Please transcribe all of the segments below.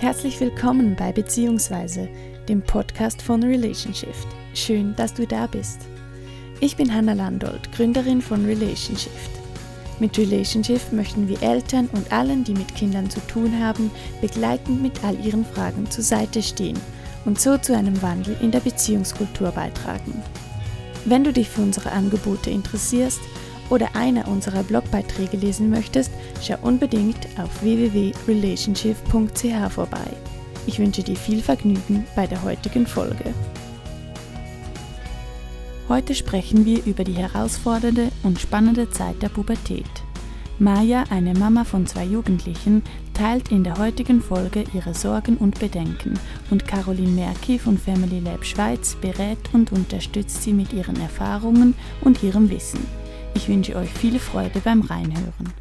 Herzlich willkommen bei Beziehungsweise, dem Podcast von Relationship. Schön, dass du da bist. Ich bin Hanna Landolt, Gründerin von Relationship. Mit Relationship möchten wir Eltern und allen, die mit Kindern zu tun haben, begleitend mit all ihren Fragen zur Seite stehen und so zu einem Wandel in der Beziehungskultur beitragen. Wenn du dich für unsere Angebote interessierst oder einer unserer Blogbeiträge lesen möchtest, schau unbedingt auf www.relationship.ch vorbei. Ich wünsche dir viel Vergnügen bei der heutigen Folge. Heute sprechen wir über die herausfordernde und spannende Zeit der Pubertät. Maja, eine Mama von zwei Jugendlichen, teilt in der heutigen Folge ihre Sorgen und Bedenken und Caroline Merki von Family Lab Schweiz berät und unterstützt sie mit ihren Erfahrungen und ihrem Wissen. Ich wünsche euch viel Freude beim Reinhören.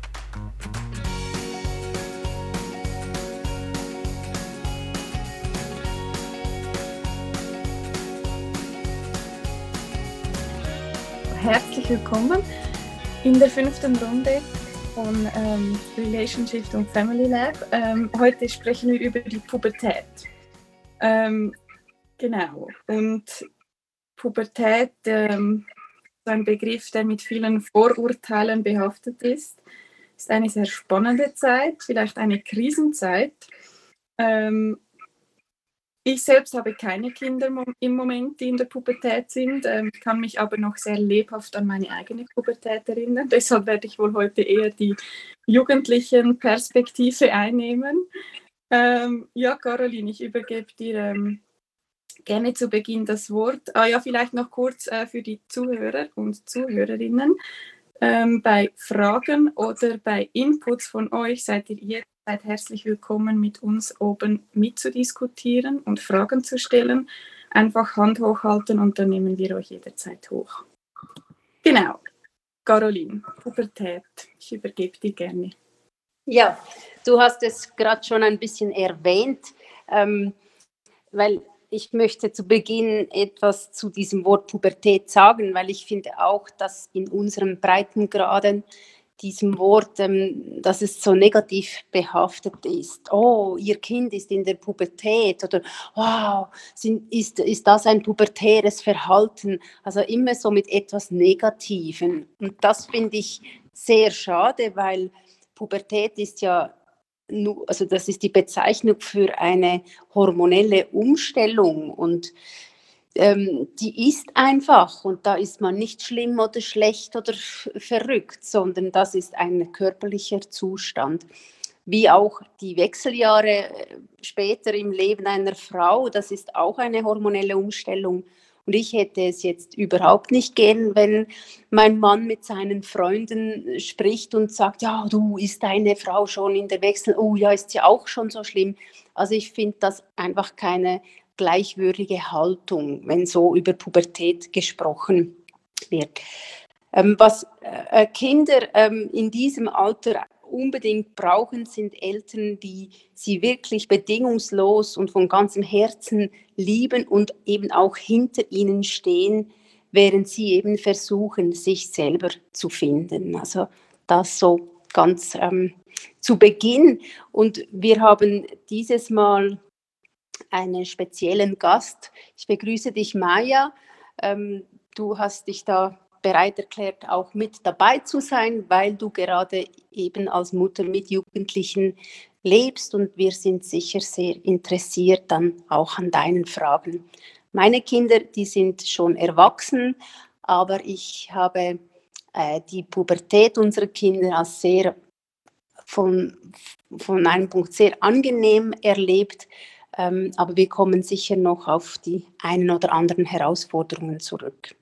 Herzlich willkommen in der fünften Runde von ähm, Relationship und Family Lab. Ähm, heute sprechen wir über die Pubertät. Ähm, genau. Und Pubertät ähm, ein Begriff, der mit vielen Vorurteilen behaftet ist. Ist eine sehr spannende Zeit, vielleicht eine Krisenzeit. Ähm, ich selbst habe keine Kinder im Moment, die in der Pubertät sind, ähm, kann mich aber noch sehr lebhaft an meine eigene Pubertät erinnern. Deshalb werde ich wohl heute eher die jugendlichen Perspektive einnehmen. Ähm, ja, Caroline, ich übergebe dir ähm, gerne zu Beginn das Wort. Ah ja, vielleicht noch kurz äh, für die Zuhörer und Zuhörerinnen. Ähm, bei Fragen oder bei Inputs von euch seid ihr jederzeit herzlich willkommen, mit uns oben mitzudiskutieren und Fragen zu stellen. Einfach Hand hochhalten und dann nehmen wir euch jederzeit hoch. Genau. Caroline, Pubertät, ich übergebe dir gerne. Ja, du hast es gerade schon ein bisschen erwähnt, ähm, weil ich möchte zu Beginn etwas zu diesem Wort Pubertät sagen, weil ich finde auch, dass in unseren Breitengraden diesem Wort, ähm, dass es so negativ behaftet ist. Oh, ihr Kind ist in der Pubertät oder wow, sind, ist, ist das ein pubertäres Verhalten? Also immer so mit etwas Negativen. Und das finde ich sehr schade, weil Pubertät ist ja also das ist die Bezeichnung für eine hormonelle Umstellung und ähm, die ist einfach und da ist man nicht schlimm oder schlecht oder verrückt, sondern das ist ein körperlicher Zustand. Wie auch die Wechseljahre äh, später im Leben einer Frau, das ist auch eine hormonelle Umstellung. Und ich hätte es jetzt überhaupt nicht gern, wenn mein Mann mit seinen Freunden spricht und sagt, ja, du, ist deine Frau schon in der Wechsel? Oh ja, ist sie auch schon so schlimm? Also ich finde das einfach keine gleichwürdige Haltung, wenn so über Pubertät gesprochen wird. Ähm, was äh, Kinder ähm, in diesem Alter unbedingt brauchen, sind Eltern, die sie wirklich bedingungslos und von ganzem Herzen lieben und eben auch hinter ihnen stehen, während sie eben versuchen, sich selber zu finden. Also das so ganz ähm, zu Beginn. Und wir haben dieses Mal einen speziellen Gast. Ich begrüße dich, Maja. Ähm, du hast dich da bereit erklärt, auch mit dabei zu sein, weil du gerade eben als Mutter mit Jugendlichen lebst und wir sind sicher sehr interessiert dann auch an deinen Fragen. Meine Kinder, die sind schon erwachsen, aber ich habe äh, die Pubertät unserer Kinder als sehr von, von einem Punkt sehr angenehm erlebt, ähm, aber wir kommen sicher noch auf die einen oder anderen Herausforderungen zurück.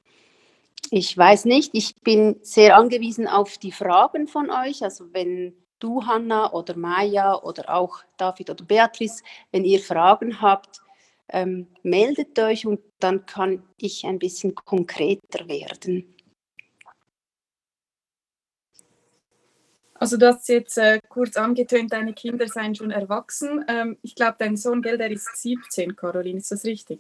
Ich weiß nicht, ich bin sehr angewiesen auf die Fragen von euch. Also wenn du, Hanna oder Maya oder auch David oder Beatrice, wenn ihr Fragen habt, ähm, meldet euch und dann kann ich ein bisschen konkreter werden. Also du hast jetzt äh, kurz angetönt, deine Kinder seien schon erwachsen. Ähm, ich glaube, dein Sohn, gell, der ist 17, Caroline, ist das richtig?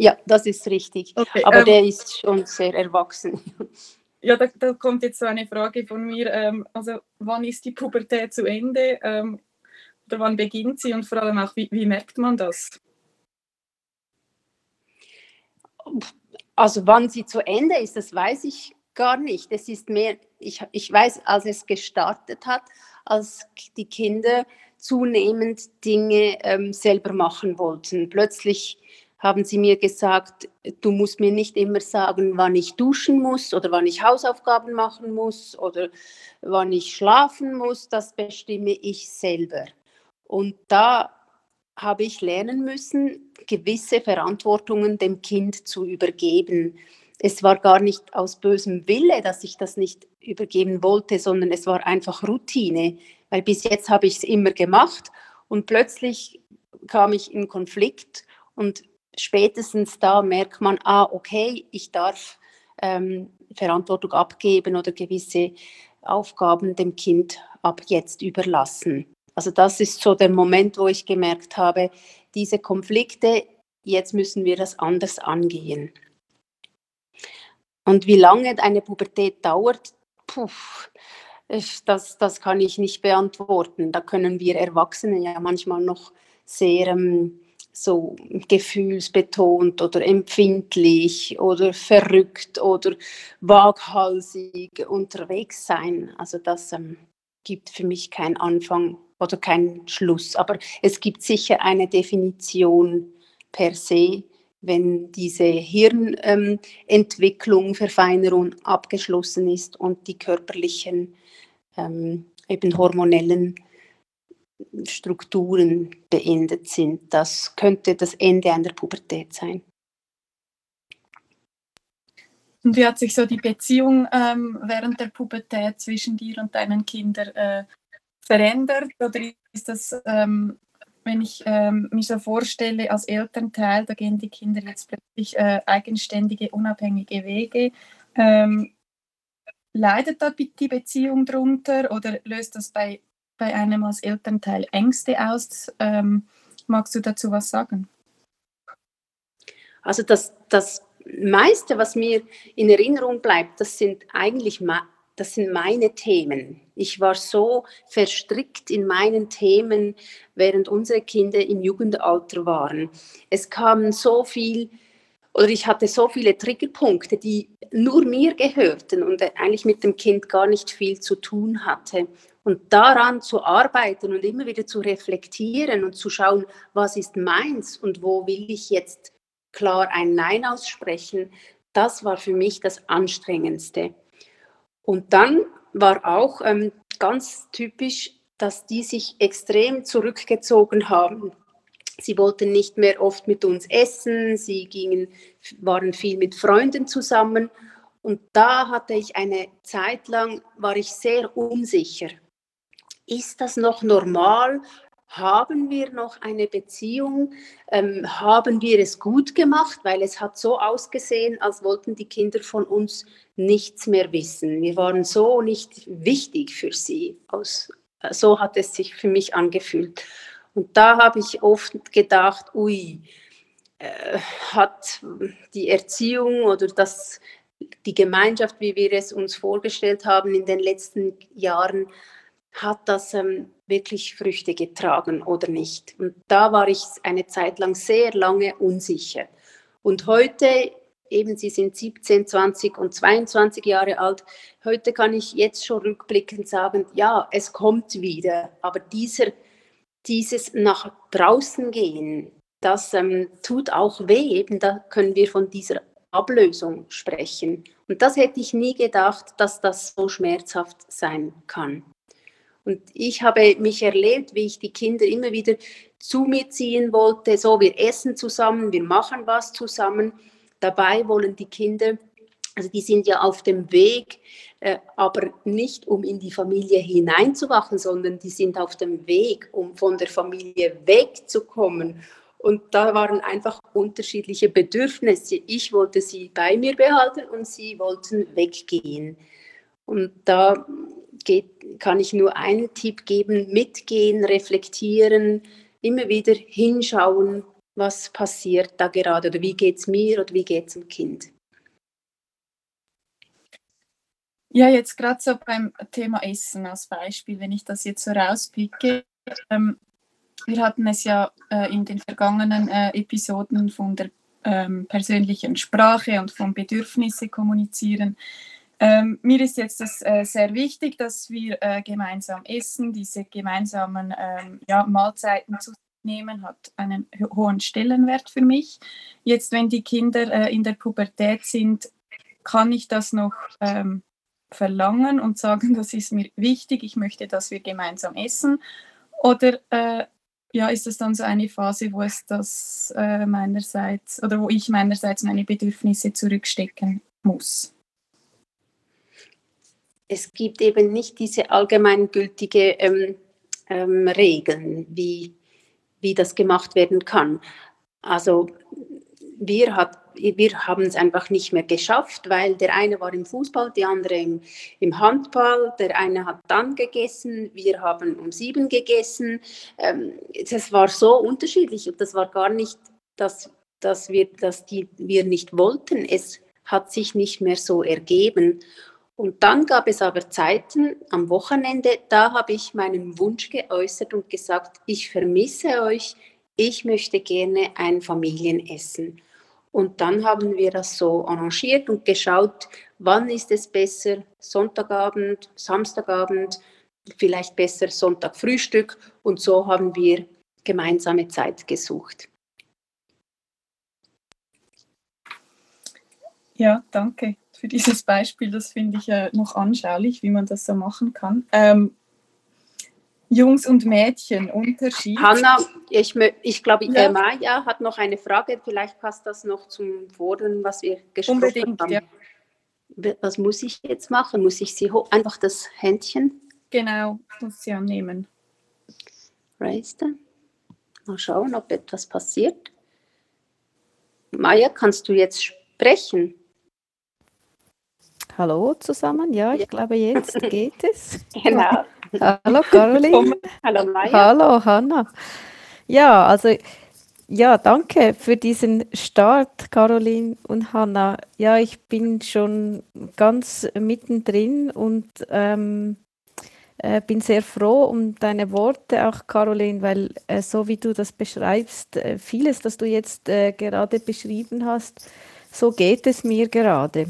Ja, das ist richtig. Okay, Aber ähm, der ist schon sehr erwachsen. Ja, da, da, kommt jetzt so eine Frage von mir. Ähm, also, wann ist die Pubertät zu Ende? Ähm, Oder wann beginnt sie und vor allem auch, wie, wie merkt man das? Also wann sie zu Ende ist, das weiß ich gar nicht. Es ist mehr, ich, ich weiß, als es gestartet hat, als die Kinder zunehmend Dinge ähm, selber machen wollten. Plötzlich haben sie mir gesagt, du musst mir nicht immer sagen, wann ich duschen muss oder wann ich Hausaufgaben machen muss oder wann ich schlafen muss, das bestimme ich selber. Und da habe ich lernen müssen, gewisse Verantwortungen dem Kind zu übergeben. Es war gar nicht aus bösem Wille, dass ich das nicht übergeben wollte, sondern es war einfach Routine, weil bis jetzt habe ich es immer gemacht und plötzlich kam ich in Konflikt und spätestens da merkt man, ah, okay, ich darf ähm, Verantwortung abgeben oder gewisse Aufgaben dem Kind ab jetzt überlassen. Also das ist so der Moment, wo ich gemerkt habe, diese Konflikte, jetzt müssen wir das anders angehen. Und wie lange eine Pubertät dauert, puh, das, das kann ich nicht beantworten. Da können wir Erwachsene ja manchmal noch sehr ähm, so gefühlsbetont oder empfindlich oder verrückt oder waghalsig unterwegs sein. Also das ähm, gibt für mich keinen Anfang oder keinen Schluss. Aber es gibt sicher eine Definition per se, wenn diese Hirnentwicklung, ähm, Verfeinerung abgeschlossen ist und die körperlichen, ähm, eben hormonellen Strukturen beendet sind. Das könnte das Ende einer Pubertät sein. Und wie hat sich so die Beziehung ähm, während der Pubertät zwischen dir und deinen Kindern äh, verändert? Oder ist das, ähm, wenn ich ähm, mir so vorstelle, als Elternteil, da gehen die Kinder jetzt plötzlich äh, eigenständige, unabhängige Wege. Ähm, leidet da die Beziehung drunter oder löst das bei bei einem als Elternteil Ängste aus? Ähm, magst du dazu was sagen? Also das, das meiste, was mir in Erinnerung bleibt, das sind eigentlich das sind meine Themen. Ich war so verstrickt in meinen Themen, während unsere Kinder im Jugendalter waren. Es kam so viel, oder ich hatte so viele Triggerpunkte, die nur mir gehörten und eigentlich mit dem Kind gar nicht viel zu tun hatte. Und daran zu arbeiten und immer wieder zu reflektieren und zu schauen, was ist meins und wo will ich jetzt klar ein Nein aussprechen, das war für mich das Anstrengendste. Und dann war auch ähm, ganz typisch, dass die sich extrem zurückgezogen haben. Sie wollten nicht mehr oft mit uns essen, sie gingen, waren viel mit Freunden zusammen. Und da hatte ich eine Zeit lang, war ich sehr unsicher ist das noch normal? Haben wir noch eine Beziehung? Ähm, haben wir es gut gemacht? Weil es hat so ausgesehen, als wollten die Kinder von uns nichts mehr wissen. Wir waren so nicht wichtig für sie. Aus, so hat es sich für mich angefühlt. Und da habe ich oft gedacht, ui, äh, hat die Erziehung oder das, die Gemeinschaft, wie wir es uns vorgestellt haben in den letzten Jahren, hat das ähm, wirklich Früchte getragen oder nicht. Und da war ich eine Zeit lang sehr lange unsicher. Und heute, eben Sie sind 17, 20 und 22 Jahre alt, heute kann ich jetzt schon rückblickend sagen, ja, es kommt wieder, aber dieser, dieses nach draußen gehen, das ähm, tut auch weh, eben da können wir von dieser Ablösung sprechen. Und das hätte ich nie gedacht, dass das so schmerzhaft sein kann. Und ich habe mich erlebt, wie ich die Kinder immer wieder zu mir ziehen wollte. So, wir essen zusammen, wir machen was zusammen. Dabei wollen die Kinder, also die sind ja auf dem Weg, äh, aber nicht um in die Familie hineinzuwachen, sondern die sind auf dem Weg, um von der Familie wegzukommen. Und da waren einfach unterschiedliche Bedürfnisse. Ich wollte sie bei mir behalten und sie wollten weggehen. Und da geht, kann ich nur einen Tipp geben, mitgehen, reflektieren, immer wieder hinschauen, was passiert da gerade oder wie geht es mir oder wie geht es dem Kind. Ja, jetzt gerade so beim Thema Essen als Beispiel, wenn ich das jetzt so rauspicke, ähm, wir hatten es ja äh, in den vergangenen äh, Episoden von der ähm, persönlichen Sprache und von Bedürfnisse kommunizieren. Ähm, mir ist jetzt das äh, sehr wichtig, dass wir äh, gemeinsam essen. Diese gemeinsamen ähm, ja, Mahlzeiten zu nehmen hat einen hohen Stellenwert für mich. Jetzt, wenn die Kinder äh, in der Pubertät sind, kann ich das noch ähm, verlangen und sagen, das ist mir wichtig, ich möchte, dass wir gemeinsam essen. Oder äh, ja, ist es dann so eine Phase, wo es das äh, meinerseits oder wo ich meinerseits meine Bedürfnisse zurückstecken muss? Es gibt eben nicht diese allgemeingültige ähm, ähm, Regeln, wie, wie das gemacht werden kann. Also wir, hat, wir haben es einfach nicht mehr geschafft, weil der eine war im Fußball, die andere im, im Handball, der eine hat dann gegessen, wir haben um sieben gegessen. Ähm, das war so unterschiedlich und das war gar nicht, dass, dass, wir, dass die, wir nicht wollten. Es hat sich nicht mehr so ergeben. Und dann gab es aber Zeiten am Wochenende, da habe ich meinen Wunsch geäußert und gesagt, ich vermisse euch, ich möchte gerne ein Familienessen. Und dann haben wir das so arrangiert und geschaut, wann ist es besser, Sonntagabend, Samstagabend, vielleicht besser Sonntagfrühstück. Und so haben wir gemeinsame Zeit gesucht. Ja, danke für dieses Beispiel. Das finde ich äh, noch anschaulich, wie man das so machen kann. Ähm, Jungs und Mädchen Unterschied? Hanna, ich, ich glaube, ja. äh, Maja hat noch eine Frage. Vielleicht passt das noch zum Vorderen, was wir gesprochen Unbedingt, haben. Ja. Was muss ich jetzt machen? Muss ich sie einfach das Händchen? Genau, muss sie annehmen. Raise Mal schauen, ob etwas passiert. Maja, kannst du jetzt sprechen? Hallo zusammen, ja, ich glaube, jetzt geht es. Genau. Hallo Caroline. Hallo Maya. Hallo Hanna. Ja, also ja, danke für diesen Start, Caroline und Hanna. Ja, ich bin schon ganz mittendrin und ähm, äh, bin sehr froh um deine Worte, auch Caroline, weil äh, so wie du das beschreibst, äh, vieles, das du jetzt äh, gerade beschrieben hast, so geht es mir gerade.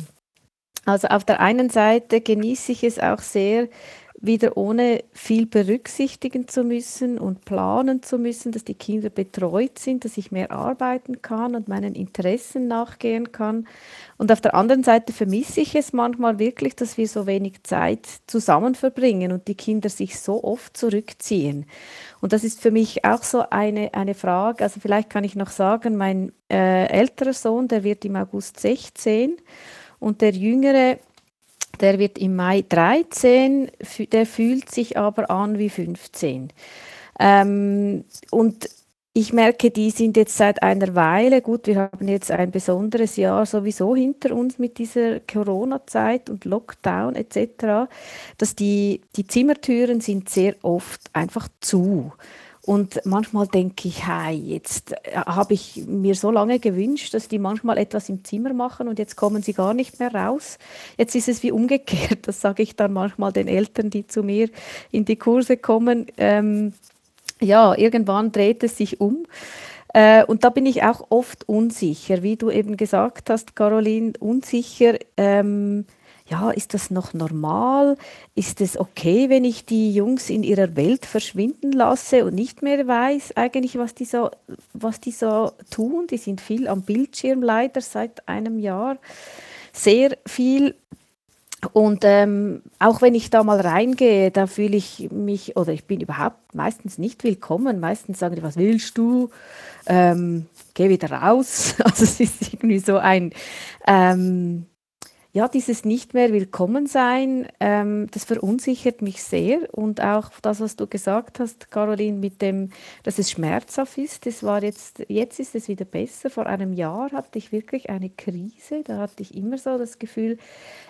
Also auf der einen Seite genieße ich es auch sehr, wieder ohne viel berücksichtigen zu müssen und planen zu müssen, dass die Kinder betreut sind, dass ich mehr arbeiten kann und meinen Interessen nachgehen kann. Und auf der anderen Seite vermisse ich es manchmal wirklich, dass wir so wenig Zeit zusammen verbringen und die Kinder sich so oft zurückziehen. Und das ist für mich auch so eine, eine Frage. Also vielleicht kann ich noch sagen, mein äh, älterer Sohn, der wird im August 16 und der jüngere, der wird im Mai 13, der fühlt sich aber an wie 15. Ähm, und ich merke, die sind jetzt seit einer Weile, gut, wir haben jetzt ein besonderes Jahr sowieso hinter uns mit dieser Corona-Zeit und Lockdown etc., dass die, die Zimmertüren sind sehr oft einfach zu. Und manchmal denke ich, hey, jetzt äh, habe ich mir so lange gewünscht, dass die manchmal etwas im Zimmer machen und jetzt kommen sie gar nicht mehr raus. Jetzt ist es wie umgekehrt. Das sage ich dann manchmal den Eltern, die zu mir in die Kurse kommen. Ähm, ja, irgendwann dreht es sich um. Äh, und da bin ich auch oft unsicher, wie du eben gesagt hast, Caroline, unsicher. Ähm, ja, ist das noch normal? Ist es okay, wenn ich die Jungs in ihrer Welt verschwinden lasse und nicht mehr weiß eigentlich, was die so, was die so tun? Die sind viel am Bildschirm leider seit einem Jahr. Sehr viel. Und ähm, auch wenn ich da mal reingehe, da fühle ich mich, oder ich bin überhaupt meistens nicht willkommen. Meistens sagen die, was willst du? Ähm, geh wieder raus. Also es ist irgendwie so ein, ähm, ja, dieses nicht mehr willkommen sein, ähm, das verunsichert mich sehr. Und auch das, was du gesagt hast, Caroline, mit dem, dass es schmerzhaft ist, das war jetzt, jetzt ist es wieder besser. Vor einem Jahr hatte ich wirklich eine Krise. Da hatte ich immer so das Gefühl,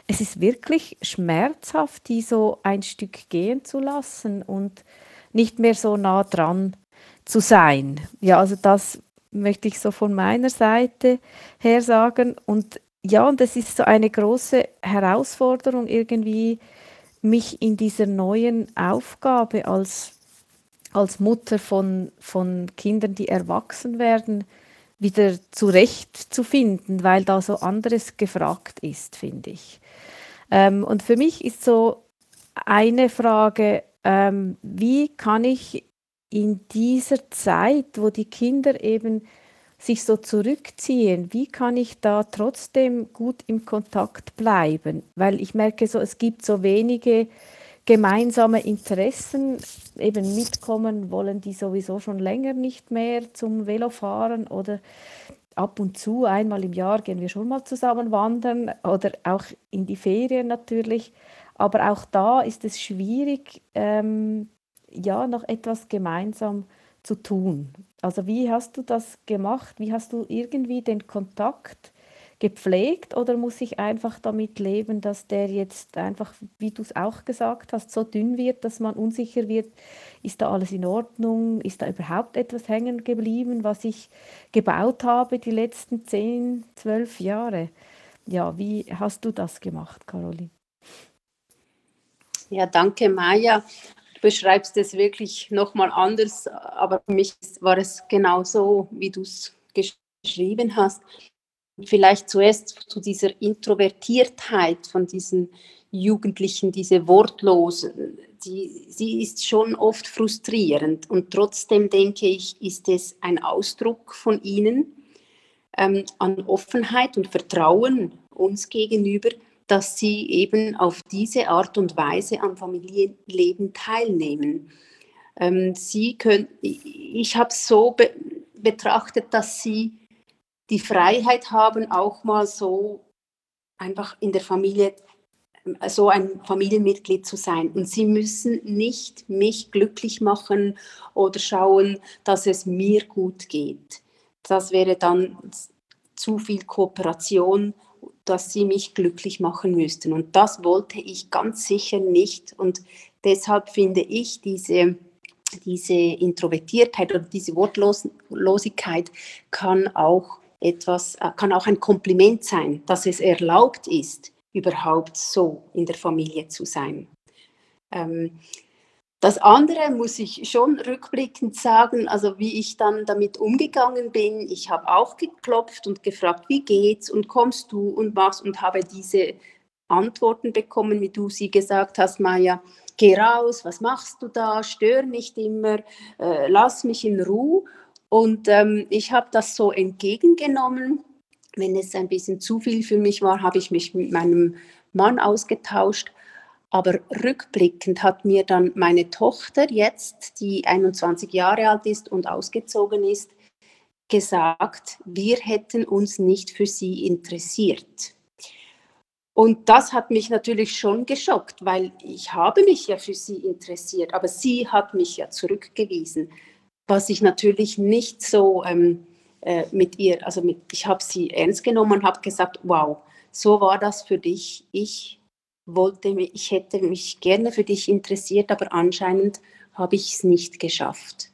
es ist wirklich schmerzhaft, die so ein Stück gehen zu lassen und nicht mehr so nah dran zu sein. Ja, also das möchte ich so von meiner Seite her sagen. Und ja, und es ist so eine große Herausforderung, irgendwie mich in dieser neuen Aufgabe als, als Mutter von, von Kindern, die erwachsen werden, wieder zurechtzufinden, weil da so anderes gefragt ist, finde ich. Ähm, und für mich ist so eine Frage, ähm, wie kann ich in dieser Zeit, wo die Kinder eben sich so zurückziehen, wie kann ich da trotzdem gut im Kontakt bleiben? Weil ich merke so, es gibt so wenige gemeinsame Interessen, eben mitkommen wollen die sowieso schon länger nicht mehr zum Velofahren oder ab und zu, einmal im Jahr gehen wir schon mal zusammen wandern oder auch in die Ferien natürlich. Aber auch da ist es schwierig, ähm, ja, noch etwas gemeinsam zu tun. Also wie hast du das gemacht? Wie hast du irgendwie den Kontakt gepflegt oder muss ich einfach damit leben, dass der jetzt einfach, wie du es auch gesagt hast, so dünn wird, dass man unsicher wird, ist da alles in Ordnung, ist da überhaupt etwas hängen geblieben, was ich gebaut habe die letzten zehn, zwölf Jahre? Ja, wie hast du das gemacht, Caroline? Ja, danke, Maja. Beschreibst es wirklich nochmal anders, aber für mich war es genau so, wie du es geschrieben hast. Vielleicht zuerst zu dieser Introvertiertheit von diesen Jugendlichen, diese Wortlosen, die, sie ist schon oft frustrierend und trotzdem denke ich, ist es ein Ausdruck von ihnen ähm, an Offenheit und Vertrauen uns gegenüber, dass sie eben auf diese Art und Weise am Familienleben teilnehmen. Ähm, sie können, ich habe es so be betrachtet, dass sie die Freiheit haben, auch mal so einfach in der Familie äh, so ein Familienmitglied zu sein. Und sie müssen nicht mich glücklich machen oder schauen, dass es mir gut geht. Das wäre dann zu viel Kooperation, dass sie mich glücklich machen müssten. Und das wollte ich ganz sicher nicht. Und deshalb finde ich diese, diese Introvertiertheit oder diese Wortlosigkeit kann auch etwas, äh, kann auch ein Kompliment sein, dass es erlaubt ist, überhaupt so in der Familie zu sein. Ähm, das andere muss ich schon rückblickend sagen, also wie ich dann damit umgegangen bin. Ich habe auch geklopft und gefragt, wie geht's und kommst du und was und habe diese Antworten bekommen, wie du sie gesagt hast, Maja. Geh raus, was machst du da? Stör nicht immer, äh, lass mich in Ruhe. Und ähm, ich habe das so entgegengenommen. Wenn es ein bisschen zu viel für mich war, habe ich mich mit meinem Mann ausgetauscht. Aber rückblickend hat mir dann meine Tochter jetzt, die 21 Jahre alt ist und ausgezogen ist, gesagt, wir hätten uns nicht für sie interessiert. Und das hat mich natürlich schon geschockt, weil ich habe mich ja für sie interessiert, aber sie hat mich ja zurückgewiesen was ich natürlich nicht so ähm, äh, mit ihr, also mit, ich habe sie ernst genommen und habe gesagt, wow, so war das für dich. Ich wollte, ich hätte mich gerne für dich interessiert, aber anscheinend habe ich es nicht geschafft.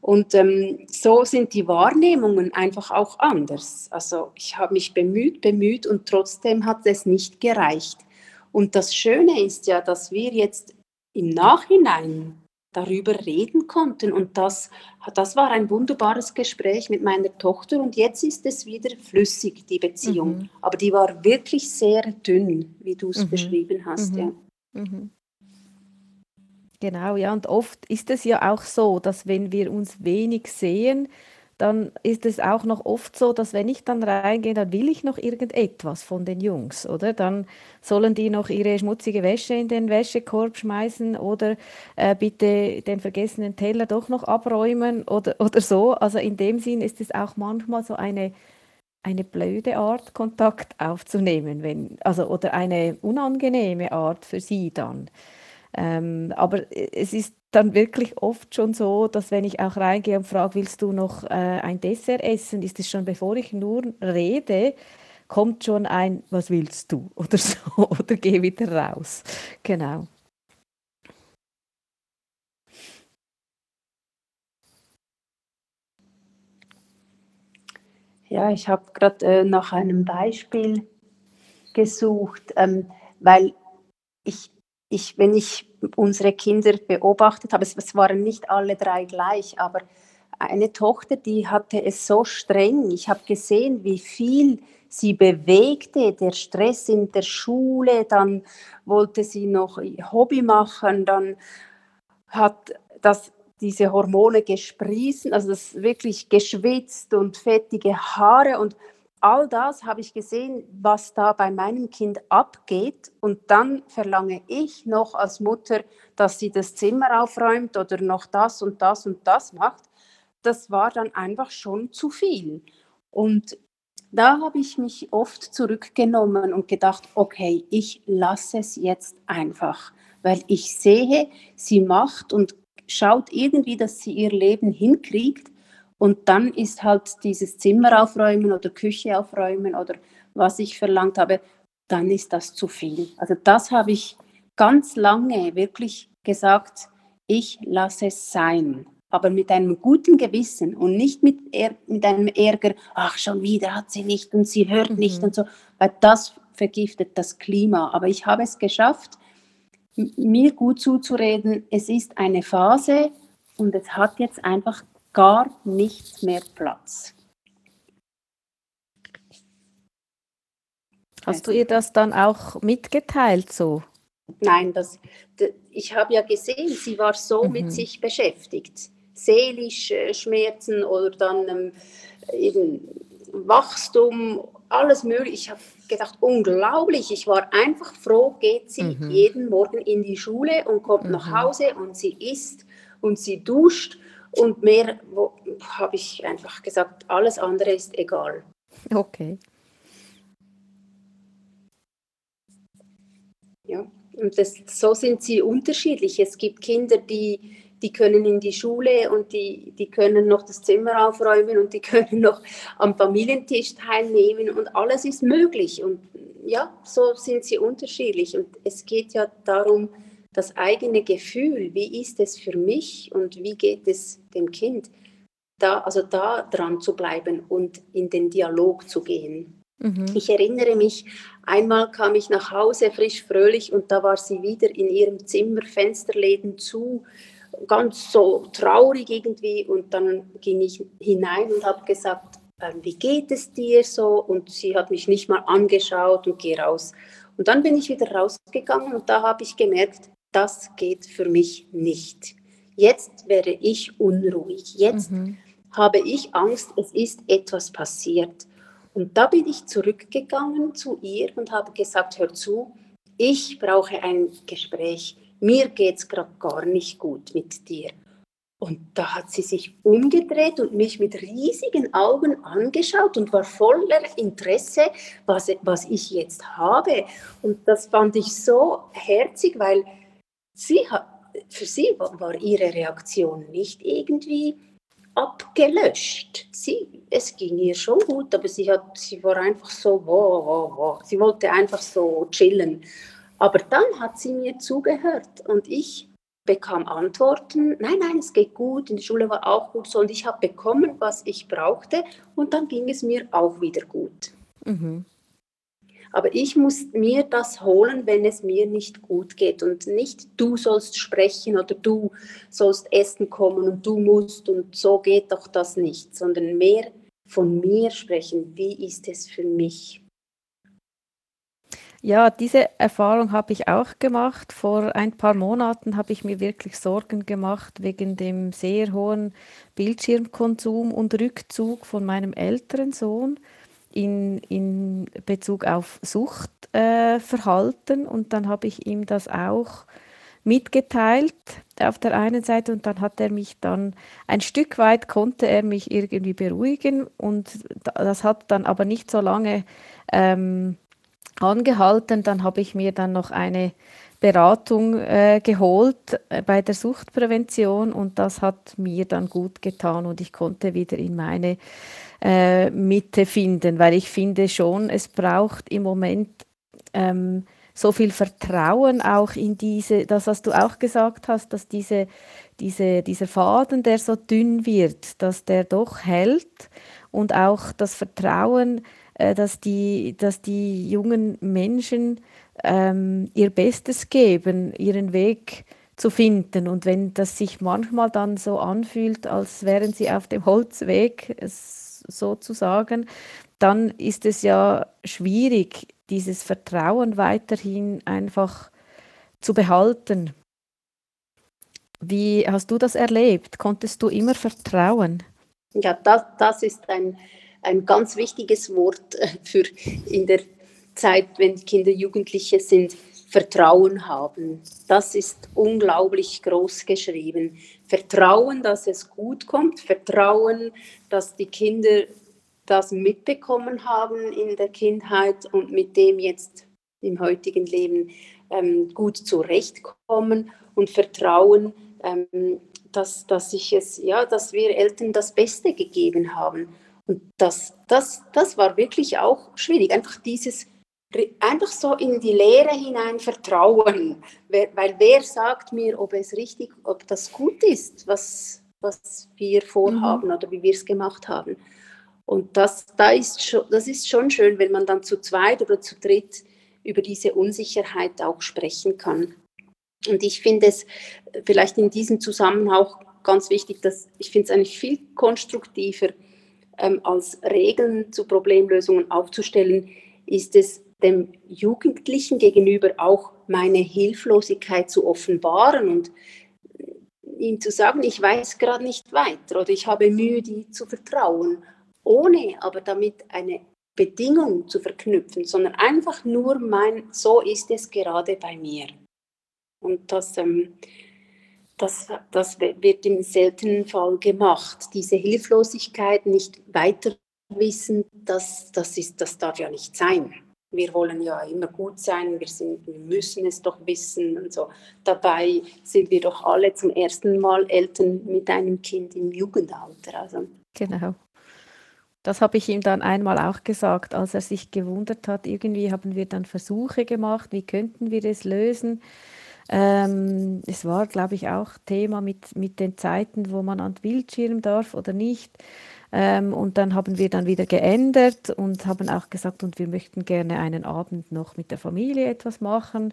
Und ähm, so sind die Wahrnehmungen einfach auch anders. Also ich habe mich bemüht, bemüht und trotzdem hat es nicht gereicht. Und das Schöne ist ja, dass wir jetzt im Nachhinein darüber reden konnten. Und das, das war ein wunderbares Gespräch mit meiner Tochter und jetzt ist es wieder flüssig, die Beziehung. Mhm. Aber die war wirklich sehr dünn, wie du es mhm. beschrieben hast. Mhm. Ja. Mhm. Genau, ja, und oft ist es ja auch so, dass wenn wir uns wenig sehen, dann ist es auch noch oft so, dass wenn ich dann reingehe, dann will ich noch irgendetwas von den Jungs, oder? Dann sollen die noch ihre schmutzige Wäsche in den Wäschekorb schmeißen oder äh, bitte den vergessenen Teller doch noch abräumen oder, oder so. Also in dem Sinn ist es auch manchmal so eine, eine blöde Art, Kontakt aufzunehmen, wenn, also, oder eine unangenehme Art für sie dann. Ähm, aber es ist dann wirklich oft schon so, dass wenn ich auch reingehe und frage, willst du noch äh, ein Dessert essen, ist es schon, bevor ich nur rede, kommt schon ein, was willst du oder so, oder geh wieder raus. Genau. Ja, ich habe gerade äh, nach einem Beispiel gesucht, ähm, weil ich ich, wenn ich unsere Kinder beobachtet habe, es, es waren nicht alle drei gleich, aber eine Tochter, die hatte es so streng. Ich habe gesehen, wie viel sie bewegte, der Stress in der Schule, dann wollte sie noch Hobby machen, dann hat das diese Hormone gesprießen, also das wirklich geschwitzt und fettige Haare und all das habe ich gesehen, was da bei meinem Kind abgeht. Und dann verlange ich noch als Mutter, dass sie das Zimmer aufräumt oder noch das und das und das macht. Das war dann einfach schon zu viel. Und da habe ich mich oft zurückgenommen und gedacht, okay, ich lasse es jetzt einfach, weil ich sehe, sie macht und schaut irgendwie, dass sie ihr Leben hinkriegt. Und dann ist halt dieses Zimmer aufräumen oder Küche aufräumen oder was ich verlangt habe, dann ist das zu viel. Also das habe ich ganz lange wirklich gesagt, ich lasse es sein, aber mit einem guten Gewissen und nicht mit, mit einem Ärger, ach schon wieder hat sie nicht und sie hört mhm. nicht und so, weil das vergiftet das Klima. Aber ich habe es geschafft, mir gut zuzureden, es ist eine Phase und es hat jetzt einfach gar nichts mehr Platz. Hast du ihr das dann auch mitgeteilt so? Nein, das, ich habe ja gesehen, sie war so mhm. mit sich beschäftigt. Seelisch äh, Schmerzen oder dann ähm, eben Wachstum, alles mögliche. Ich habe gedacht, unglaublich. Ich war einfach froh, geht sie mhm. jeden Morgen in die Schule und kommt mhm. nach Hause und sie isst und sie duscht und mehr habe ich einfach gesagt, alles andere ist egal. Okay. Ja, und das, so sind sie unterschiedlich. Es gibt Kinder, die die können in die Schule und die, die können noch das Zimmer aufräumen und die können noch am Familientisch teilnehmen und alles ist möglich. Und ja, so sind sie unterschiedlich. Und es geht ja darum, das eigene Gefühl, wie ist es für mich und wie geht es dem Kind, da, also da dran zu bleiben und in den Dialog zu gehen. Mhm. Ich erinnere mich, einmal kam ich nach Hause frisch fröhlich und da war sie wieder in ihrem Zimmer, Fensterläden zu, ganz so traurig irgendwie und dann ging ich hinein und habe gesagt, äh, wie geht es dir so? Und sie hat mich nicht mal angeschaut und geh raus. Und dann bin ich wieder rausgegangen und da habe ich gemerkt, das geht für mich nicht. Jetzt wäre ich unruhig. Jetzt mhm. habe ich Angst, es ist etwas passiert. Und da bin ich zurückgegangen zu ihr und habe gesagt, hör zu, ich brauche ein Gespräch mir geht es gerade gar nicht gut mit dir. Und da hat sie sich umgedreht und mich mit riesigen Augen angeschaut und war voller Interesse, was, was ich jetzt habe. Und das fand ich so herzig, weil sie für sie war ihre Reaktion nicht irgendwie abgelöscht. Sie, es ging ihr schon gut, aber sie, hat, sie war einfach so, wow, wow, wow. sie wollte einfach so chillen. Aber dann hat sie mir zugehört und ich bekam Antworten, nein, nein, es geht gut, in der Schule war auch gut so und ich habe bekommen, was ich brauchte und dann ging es mir auch wieder gut. Mhm. Aber ich muss mir das holen, wenn es mir nicht gut geht und nicht du sollst sprechen oder du sollst essen kommen und du musst und so geht doch das nicht, sondern mehr von mir sprechen, wie ist es für mich. Ja, diese Erfahrung habe ich auch gemacht. Vor ein paar Monaten habe ich mir wirklich Sorgen gemacht wegen dem sehr hohen Bildschirmkonsum und Rückzug von meinem älteren Sohn in, in Bezug auf Suchtverhalten. Äh, und dann habe ich ihm das auch mitgeteilt auf der einen Seite und dann hat er mich dann ein Stück weit konnte er mich irgendwie beruhigen und das hat dann aber nicht so lange ähm, angehalten. Dann habe ich mir dann noch eine Beratung äh, geholt äh, bei der Suchtprävention und das hat mir dann gut getan und ich konnte wieder in meine äh, Mitte finden, weil ich finde schon, es braucht im Moment ähm, so viel Vertrauen auch in diese, das was du auch gesagt hast, dass diese, diese, dieser Faden, der so dünn wird, dass der doch hält und auch das Vertrauen, äh, dass, die, dass die jungen Menschen ähm, ihr Bestes geben, ihren Weg zu finden. Und wenn das sich manchmal dann so anfühlt, als wären sie auf dem Holzweg sozusagen, dann ist es ja schwierig, dieses Vertrauen weiterhin einfach zu behalten. Wie hast du das erlebt? Konntest du immer vertrauen? Ja, das, das ist ein, ein ganz wichtiges Wort äh, für in der Zeit, wenn Kinder Jugendliche sind, Vertrauen haben. Das ist unglaublich groß geschrieben. Vertrauen, dass es gut kommt, Vertrauen, dass die Kinder das mitbekommen haben in der Kindheit und mit dem jetzt im heutigen Leben ähm, gut zurechtkommen und Vertrauen, ähm, dass, dass, ich es, ja, dass wir Eltern das Beste gegeben haben. Und das, das, das war wirklich auch schwierig. Einfach dieses, einfach so in die Lehre hinein vertrauen. Weil wer sagt mir, ob es richtig, ob das gut ist, was, was wir vorhaben mhm. oder wie wir es gemacht haben. Und das, da ist schon, das ist schon schön, wenn man dann zu zweit oder zu dritt über diese Unsicherheit auch sprechen kann. Und ich finde es vielleicht in diesem Zusammenhang auch ganz wichtig, dass ich finde es eigentlich viel konstruktiver, ähm, als Regeln zu Problemlösungen aufzustellen, ist es dem Jugendlichen gegenüber auch meine Hilflosigkeit zu offenbaren und ihm zu sagen, ich weiß gerade nicht weiter oder ich habe Mühe, die zu vertrauen, ohne aber damit eine Bedingung zu verknüpfen, sondern einfach nur mein, so ist es gerade bei mir. Und das, ähm, das, das wird im seltenen Fall gemacht. Diese Hilflosigkeit, nicht weiter wissen, das, das, ist, das darf ja nicht sein. Wir wollen ja immer gut sein, wir, sind, wir müssen es doch wissen und so. Dabei sind wir doch alle zum ersten Mal Eltern mit einem Kind im Jugendalter. Also. Genau. Das habe ich ihm dann einmal auch gesagt, als er sich gewundert hat. Irgendwie haben wir dann Versuche gemacht, wie könnten wir das lösen. Ähm, es war, glaube ich, auch Thema mit, mit den Zeiten, wo man an den Bildschirm darf oder nicht. Ähm, und dann haben wir dann wieder geändert und haben auch gesagt, und wir möchten gerne einen Abend noch mit der Familie etwas machen,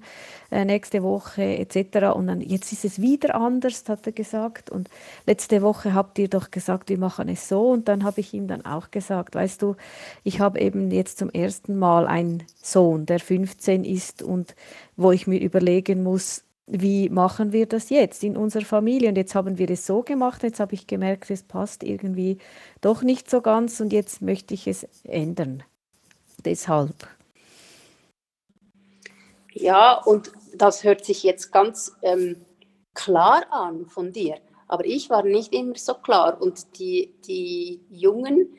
äh, nächste Woche etc. Und dann, jetzt ist es wieder anders, hat er gesagt. Und letzte Woche habt ihr doch gesagt, wir machen es so. Und dann habe ich ihm dann auch gesagt, weißt du, ich habe eben jetzt zum ersten Mal einen Sohn, der 15 ist und wo ich mir überlegen muss, wie machen wir das jetzt in unserer Familie? Und jetzt haben wir es so gemacht, jetzt habe ich gemerkt, es passt irgendwie doch nicht so ganz und jetzt möchte ich es ändern. Deshalb. Ja, und das hört sich jetzt ganz ähm, klar an von dir. Aber ich war nicht immer so klar. Und die, die Jungen,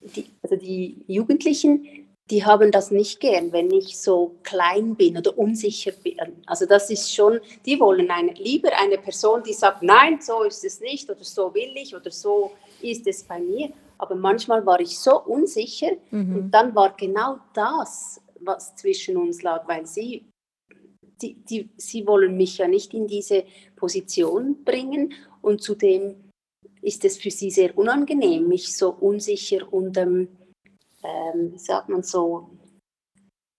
die, also die Jugendlichen, die haben das nicht gern, wenn ich so klein bin oder unsicher bin. Also das ist schon, die wollen eine, lieber eine Person, die sagt, nein, so ist es nicht oder so will ich oder so ist es bei mir. Aber manchmal war ich so unsicher mhm. und dann war genau das, was zwischen uns lag, weil sie, die, die, sie wollen mich ja nicht in diese Position bringen und zudem ist es für sie sehr unangenehm, mich so unsicher und ähm, ähm, sagt man so,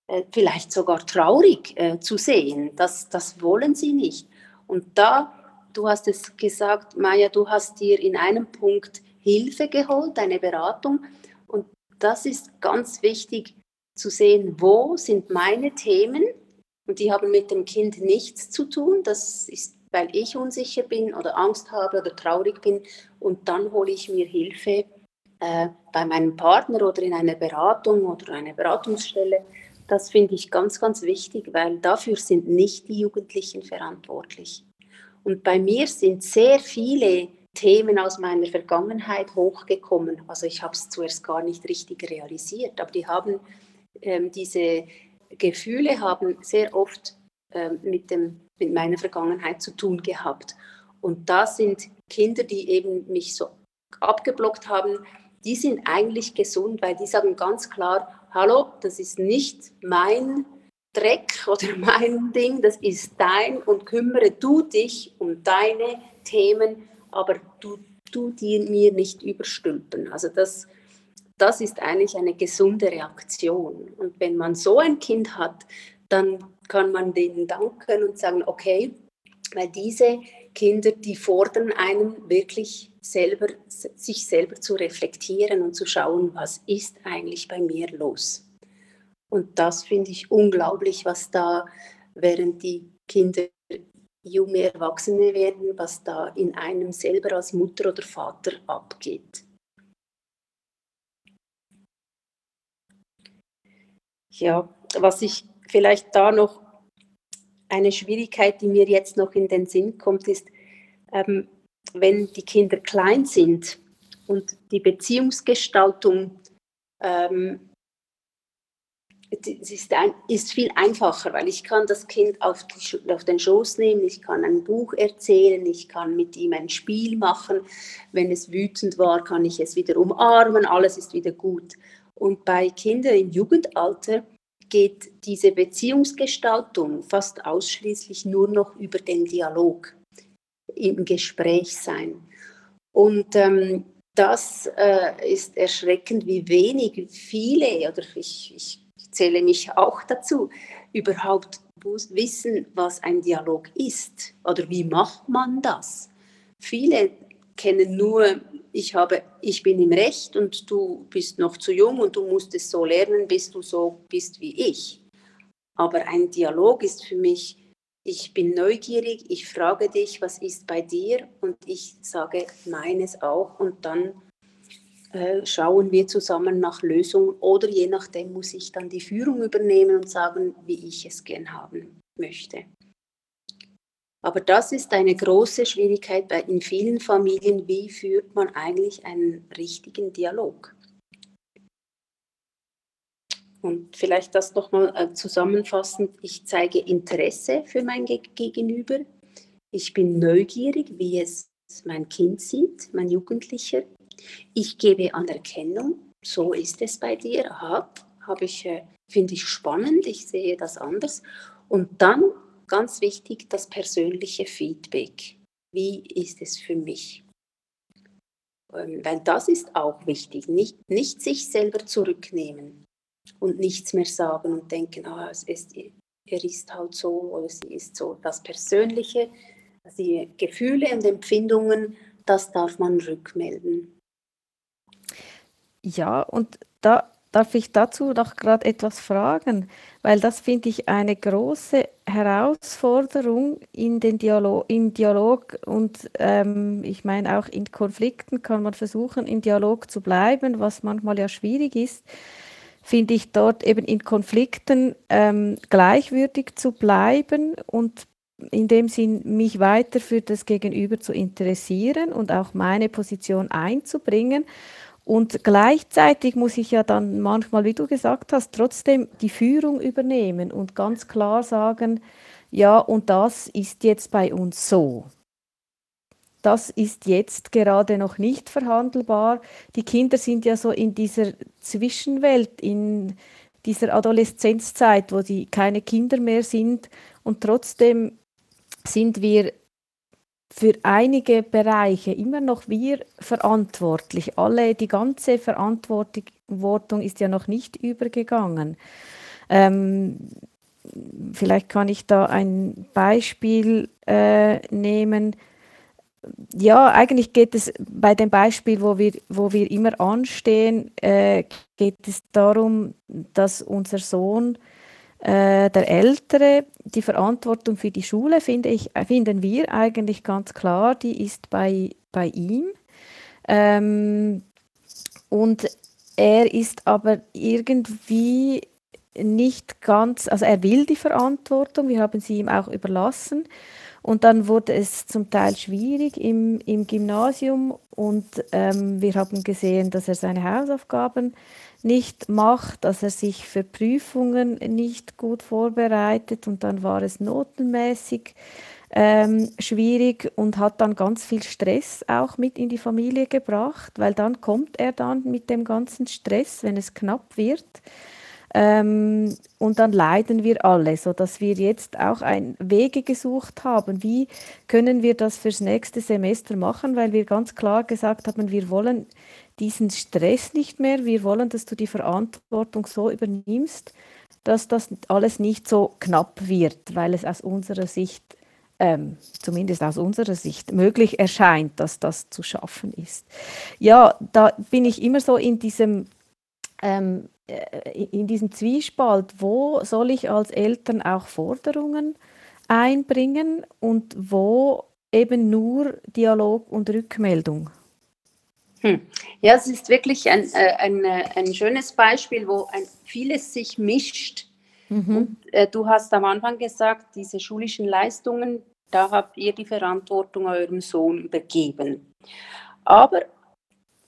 äh, vielleicht sogar traurig äh, zu sehen. Das, das wollen sie nicht. Und da, du hast es gesagt, Maja, du hast dir in einem Punkt Hilfe geholt, eine Beratung. Und das ist ganz wichtig zu sehen, wo sind meine Themen und die haben mit dem Kind nichts zu tun. Das ist, weil ich unsicher bin oder Angst habe oder traurig bin. Und dann hole ich mir Hilfe äh, bei meinem Partner oder in einer Beratung oder einer Beratungsstelle. Das finde ich ganz, ganz wichtig, weil dafür sind nicht die Jugendlichen verantwortlich. Und bei mir sind sehr viele Themen aus meiner Vergangenheit hochgekommen. Also ich habe es zuerst gar nicht richtig realisiert, aber die haben ähm, diese Gefühle haben sehr oft ähm, mit, dem, mit meiner Vergangenheit zu tun gehabt. Und da sind Kinder, die eben mich so abgeblockt haben, die sind eigentlich gesund, weil die sagen ganz klar, hallo, das ist nicht mein Dreck oder mein Ding, das ist dein und kümmere du dich um deine Themen, aber du, du die mir nicht überstülpen. Also das, das ist eigentlich eine gesunde Reaktion. Und wenn man so ein Kind hat, dann kann man denen danken und sagen, okay, weil diese Kinder, die fordern einen wirklich selber, sich selber zu reflektieren und zu schauen, was ist eigentlich bei mir los. Und das finde ich unglaublich, was da, während die Kinder junge Erwachsene werden, was da in einem selber als Mutter oder Vater abgeht. Ja, was ich vielleicht da noch eine Schwierigkeit, die mir jetzt noch in den Sinn kommt, ist, ähm, wenn die Kinder klein sind und die Beziehungsgestaltung ähm, ist, ein, ist, viel einfacher, weil ich kann das Kind auf, die, auf, den Schoß nehmen, ich kann ein Buch erzählen, ich kann mit ihm ein Spiel machen. Wenn es wütend war, kann ich es wieder umarmen, alles ist wieder gut. Und bei Kindern im Jugendalter geht diese Beziehungsgestaltung fast ausschließlich nur noch über den Dialog, im Gespräch sein. Und ähm, das äh, ist erschreckend, wie wenig viele, oder ich, ich zähle mich auch dazu, überhaupt wissen, was ein Dialog ist oder wie macht man das. Viele kennen nur, ich, habe, ich bin im Recht und du bist noch zu jung und du musst es so lernen, bis du so bist wie ich. Aber ein Dialog ist für mich, ich bin neugierig, ich frage dich, was ist bei dir und ich sage meines auch und dann äh, schauen wir zusammen nach Lösungen oder je nachdem muss ich dann die Führung übernehmen und sagen, wie ich es gern haben möchte. Aber das ist eine große Schwierigkeit bei, in vielen Familien. Wie führt man eigentlich einen richtigen Dialog? Und vielleicht das nochmal äh, zusammenfassend. Ich zeige Interesse für mein Gegenüber. Ich bin neugierig, wie es mein Kind sieht, mein Jugendlicher. Ich gebe Anerkennung. So ist es bei dir. Aha, habe ich, äh, finde ich spannend. Ich sehe das anders. Und dann ganz wichtig das persönliche Feedback. Wie ist es für mich? Ähm, weil das ist auch wichtig. Nicht, nicht sich selber zurücknehmen und nichts mehr sagen und denken, ah, es ist, er ist halt so oder sie ist so. Das Persönliche, die Gefühle und Empfindungen, das darf man rückmelden. Ja, und da darf ich dazu noch gerade etwas fragen, weil das finde ich eine große Herausforderung in den Dialog, im Dialog und ähm, ich meine auch in Konflikten kann man versuchen, im Dialog zu bleiben, was manchmal ja schwierig ist, finde ich dort eben in Konflikten ähm, gleichwürdig zu bleiben und in dem Sinn mich weiter für das Gegenüber zu interessieren und auch meine Position einzubringen und gleichzeitig muss ich ja dann manchmal, wie du gesagt hast, trotzdem die Führung übernehmen und ganz klar sagen, ja, und das ist jetzt bei uns so. Das ist jetzt gerade noch nicht verhandelbar. Die Kinder sind ja so in dieser Zwischenwelt, in dieser Adoleszenzzeit, wo sie keine Kinder mehr sind. Und trotzdem sind wir für einige Bereiche immer noch wir verantwortlich. Alle, die ganze Verantwortung ist ja noch nicht übergegangen. Ähm, vielleicht kann ich da ein Beispiel äh, nehmen. Ja, eigentlich geht es bei dem Beispiel, wo wir, wo wir immer anstehen, äh, geht es darum, dass unser Sohn äh, der Ältere, die Verantwortung für die Schule, finde ich, finden wir eigentlich ganz klar, die ist bei, bei ihm. Ähm, und er ist aber irgendwie nicht ganz, also er will die Verantwortung, wir haben sie ihm auch überlassen. Und dann wurde es zum Teil schwierig im, im Gymnasium und ähm, wir haben gesehen, dass er seine Hausaufgaben nicht macht, dass er sich für Prüfungen nicht gut vorbereitet und dann war es notenmäßig ähm, schwierig und hat dann ganz viel Stress auch mit in die Familie gebracht, weil dann kommt er dann mit dem ganzen Stress, wenn es knapp wird. Ähm, und dann leiden wir alle, sodass wir jetzt auch ein Wege gesucht haben, wie können wir das fürs nächste Semester machen, weil wir ganz klar gesagt haben, wir wollen diesen Stress nicht mehr. Wir wollen, dass du die Verantwortung so übernimmst, dass das alles nicht so knapp wird, weil es aus unserer Sicht, ähm, zumindest aus unserer Sicht, möglich erscheint, dass das zu schaffen ist. Ja, da bin ich immer so in diesem, ähm, äh, in diesem Zwiespalt, wo soll ich als Eltern auch Forderungen einbringen und wo eben nur Dialog und Rückmeldung. Hm. Ja, es ist wirklich ein, äh, ein, äh, ein schönes Beispiel, wo ein, vieles sich mischt. Mhm. Und, äh, du hast am Anfang gesagt, diese schulischen Leistungen, da habt ihr die Verantwortung eurem Sohn übergeben. Aber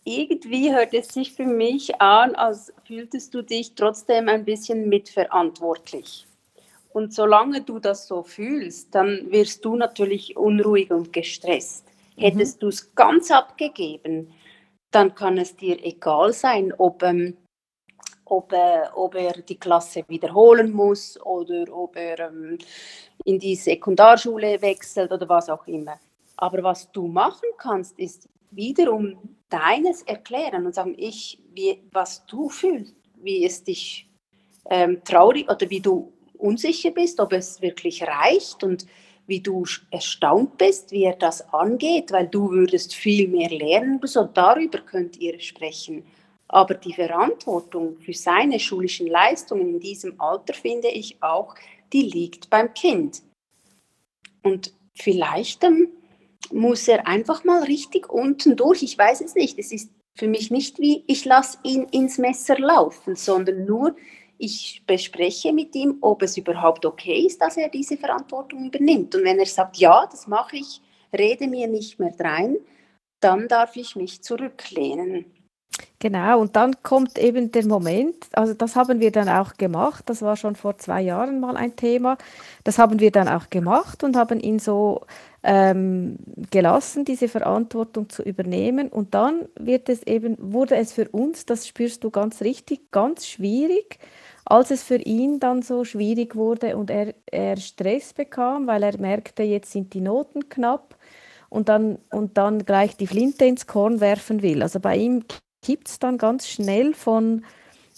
irgendwie hört es sich für mich an, als fühltest du dich trotzdem ein bisschen mitverantwortlich. Und solange du das so fühlst, dann wirst du natürlich unruhig und gestresst. Mhm. Hättest du es ganz abgegeben, dann kann es dir egal sein, ob, ähm, ob, äh, ob er die Klasse wiederholen muss oder ob er ähm, in die Sekundarschule wechselt oder was auch immer. Aber was du machen kannst, ist wiederum deines erklären und sagen, ich, wie, was du fühlst, wie es dich ähm, traurig oder wie du unsicher bist, ob es wirklich reicht und wie du erstaunt bist, wie er das angeht, weil du würdest viel mehr lernen. So darüber könnt ihr sprechen. Aber die Verantwortung für seine schulischen Leistungen in diesem Alter finde ich auch, die liegt beim Kind. Und vielleicht ähm, muss er einfach mal richtig unten durch. Ich weiß es nicht. Es ist für mich nicht wie, ich lasse ihn ins Messer laufen, sondern nur, ich bespreche mit ihm, ob es überhaupt okay ist, dass er diese Verantwortung übernimmt. Und wenn er sagt, ja, das mache ich, rede mir nicht mehr drein, dann darf ich mich zurücklehnen. Genau, und dann kommt eben der Moment, also das haben wir dann auch gemacht, das war schon vor zwei Jahren mal ein Thema, das haben wir dann auch gemacht und haben ihn so ähm, gelassen, diese Verantwortung zu übernehmen. Und dann wird es eben, wurde es für uns, das spürst du ganz richtig, ganz schwierig, als es für ihn dann so schwierig wurde und er, er Stress bekam, weil er merkte, jetzt sind die Noten knapp und dann, und dann gleich die Flinte ins Korn werfen will. Also bei ihm gibt es dann ganz schnell von,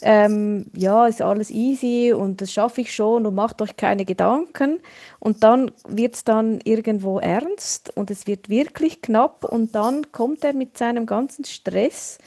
ähm, ja, ist alles easy und das schaffe ich schon und macht euch keine Gedanken. Und dann wird es dann irgendwo ernst und es wird wirklich knapp und dann kommt er mit seinem ganzen Stress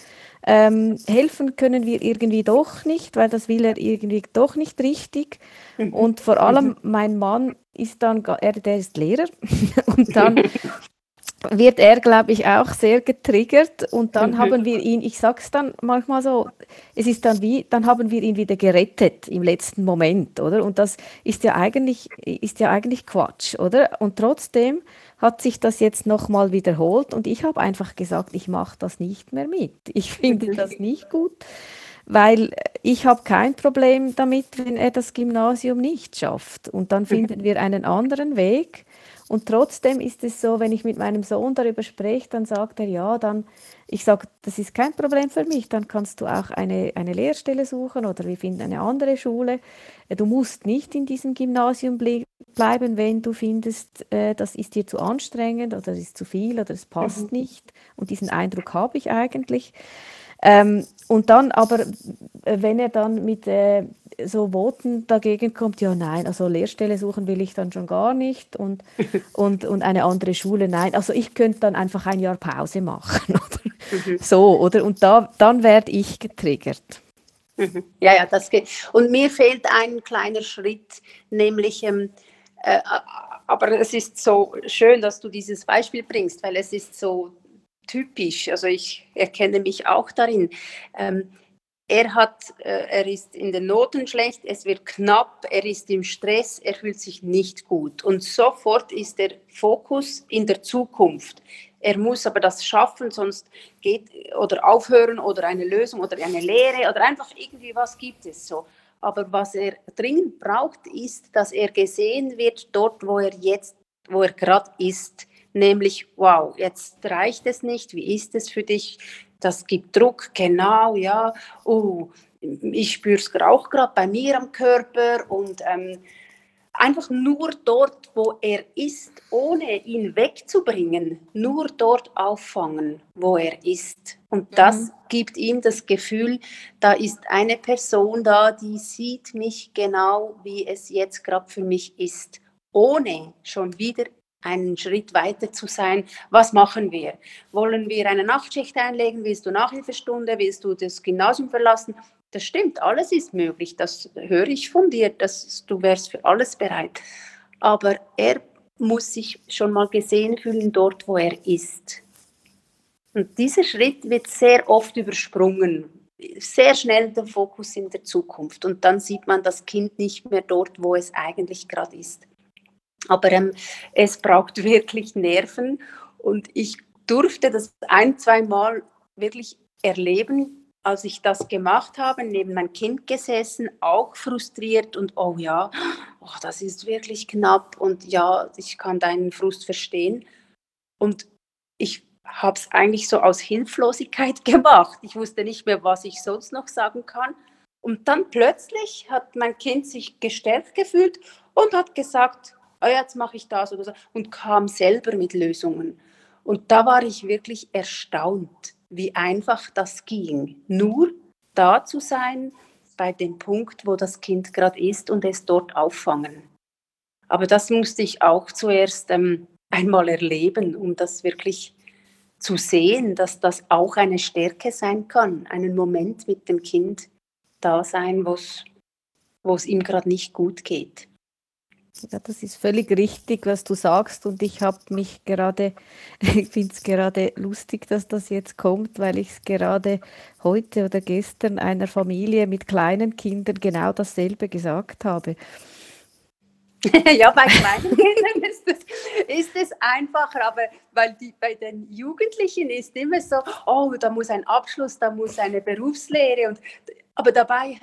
ähm, helfen können wir irgendwie doch nicht, weil das will er irgendwie doch nicht richtig. Und vor allem mein Mann ist dann, er, der ist Lehrer und dann wird er, glaube ich, auch sehr getriggert und dann mhm. haben wir ihn, ich sage es dann manchmal so, es ist dann wie, dann haben wir ihn wieder gerettet im letzten Moment, oder? Und das ist ja eigentlich, ist ja eigentlich Quatsch, oder? Und trotzdem hat sich das jetzt nochmal wiederholt und ich habe einfach gesagt, ich mache das nicht mehr mit. Ich finde das nicht gut, weil ich habe kein Problem damit, wenn er das Gymnasium nicht schafft. Und dann finden wir einen anderen Weg. Und trotzdem ist es so, wenn ich mit meinem Sohn darüber spreche, dann sagt er, ja, dann, ich sage, das ist kein Problem für mich, dann kannst du auch eine, eine Lehrstelle suchen oder wir finden eine andere Schule. Du musst nicht in diesem Gymnasium bleiben, wenn du findest, äh, das ist dir zu anstrengend oder ist zu viel oder es passt mhm. nicht. Und diesen Eindruck habe ich eigentlich. Ähm, und dann aber, äh, wenn er dann mit äh, so Voten dagegen kommt, ja nein, also Lehrstelle suchen will ich dann schon gar nicht und, und, und eine andere Schule, nein. Also ich könnte dann einfach ein Jahr Pause machen. Oder? Mhm. So, oder? Und da, dann werde ich getriggert. Mhm. Ja, ja, das geht. Und mir fehlt ein kleiner Schritt, nämlich, ähm, äh, aber es ist so schön, dass du dieses Beispiel bringst, weil es ist so typisch. Also ich erkenne mich auch darin. Ähm, er, hat, äh, er ist in den Noten schlecht, es wird knapp, er ist im Stress, er fühlt sich nicht gut. Und sofort ist der Fokus in der Zukunft. Er muss aber das schaffen, sonst geht oder aufhören oder eine Lösung oder eine Lehre oder einfach irgendwie was gibt es so. Aber was er dringend braucht, ist, dass er gesehen wird dort, wo er jetzt, wo er gerade ist nämlich, wow, jetzt reicht es nicht, wie ist es für dich? Das gibt Druck, genau, ja, oh, ich spüre es auch gerade bei mir am Körper und ähm, einfach nur dort, wo er ist, ohne ihn wegzubringen, nur dort auffangen, wo er ist. Und das mhm. gibt ihm das Gefühl, da ist eine Person da, die sieht mich genau, wie es jetzt gerade für mich ist, ohne schon wieder einen Schritt weiter zu sein. Was machen wir? Wollen wir eine Nachtschicht einlegen? Willst du Nachhilfestunde? Willst du das Gymnasium verlassen? das stimmt, alles ist möglich, das höre ich von dir, dass du wärst für alles bereit. Aber er muss sich schon mal gesehen fühlen dort, wo er ist. Und dieser Schritt wird sehr oft übersprungen, sehr schnell der Fokus in der Zukunft. Und dann sieht man das Kind nicht mehr dort, wo es eigentlich gerade ist. Aber ähm, es braucht wirklich Nerven. Und ich durfte das ein, zwei Mal wirklich erleben, als ich das gemacht habe, neben mein Kind gesessen, auch frustriert und oh ja, oh, das ist wirklich knapp und ja, ich kann deinen Frust verstehen. Und ich habe es eigentlich so aus Hilflosigkeit gemacht. Ich wusste nicht mehr, was ich sonst noch sagen kann. Und dann plötzlich hat mein Kind sich gestärkt gefühlt und hat gesagt, oh, jetzt mache ich das oder so und kam selber mit Lösungen. Und da war ich wirklich erstaunt wie einfach das ging. Nur da zu sein bei dem Punkt, wo das Kind gerade ist und es dort auffangen. Aber das musste ich auch zuerst ähm, einmal erleben, um das wirklich zu sehen, dass das auch eine Stärke sein kann, einen Moment mit dem Kind da sein, wo es ihm gerade nicht gut geht. Ja, das ist völlig richtig, was du sagst. Und ich habe mich gerade, ich finde es gerade lustig, dass das jetzt kommt, weil ich es gerade heute oder gestern einer Familie mit kleinen Kindern genau dasselbe gesagt habe. ja, bei kleinen Kindern ist es, ist es einfacher, aber weil die, bei den Jugendlichen ist immer so, oh, da muss ein Abschluss, da muss eine Berufslehre. Und, aber dabei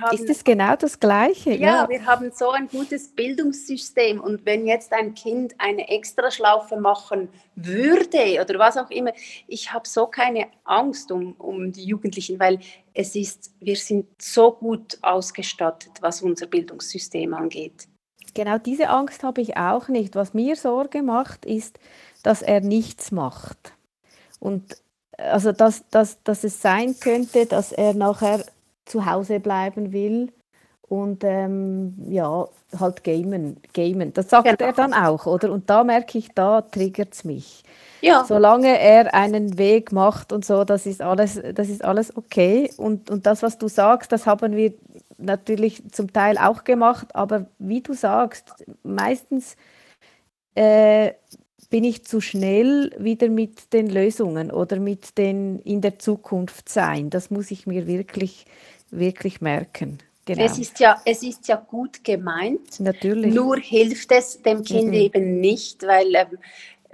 haben, ist es genau das Gleiche? Ja, ja, wir haben so ein gutes Bildungssystem und wenn jetzt ein Kind eine Extraschlaufe machen würde oder was auch immer, ich habe so keine Angst um, um die Jugendlichen, weil es ist, wir sind so gut ausgestattet, was unser Bildungssystem angeht. Genau diese Angst habe ich auch nicht. Was mir Sorge macht, ist, dass er nichts macht. Und also dass, dass, dass es sein könnte, dass er nachher zu Hause bleiben will und ähm, ja, halt gamen, gamen. Das sagt genau. er dann auch, oder? Und da merke ich, da triggert es mich. Ja. Solange er einen Weg macht und so, das ist alles, das ist alles okay. Und, und das, was du sagst, das haben wir natürlich zum Teil auch gemacht, aber wie du sagst, meistens äh, bin ich zu schnell wieder mit den Lösungen oder mit den in der Zukunft sein. Das muss ich mir wirklich wirklich merken. Genau. Es, ist ja, es ist ja gut gemeint. Natürlich. Nur hilft es dem Kind mhm. eben nicht, weil ähm,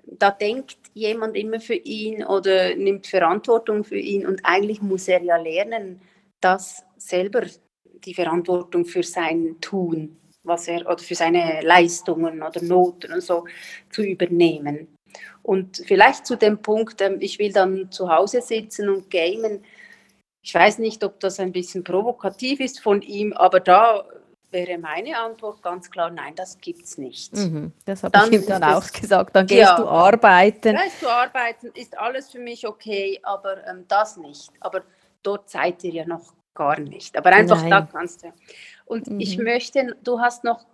da denkt jemand immer für ihn oder nimmt Verantwortung für ihn und eigentlich muss er ja lernen, das selber die Verantwortung für sein Tun, was er oder für seine Leistungen oder Noten und so zu übernehmen. Und vielleicht zu dem Punkt, ähm, ich will dann zu Hause sitzen und gamen, ich weiß nicht, ob das ein bisschen provokativ ist von ihm, aber da wäre meine Antwort ganz klar, nein, das gibt es nicht. Mhm, das habe ich ihm dann auch gesagt. Dann gehst ja, du arbeiten. Gehst du arbeiten, ist alles für mich okay, aber ähm, das nicht. Aber dort seid ihr ja noch gar nicht. Aber einfach nein. da kannst du. Und mhm. ich möchte, du hast noch,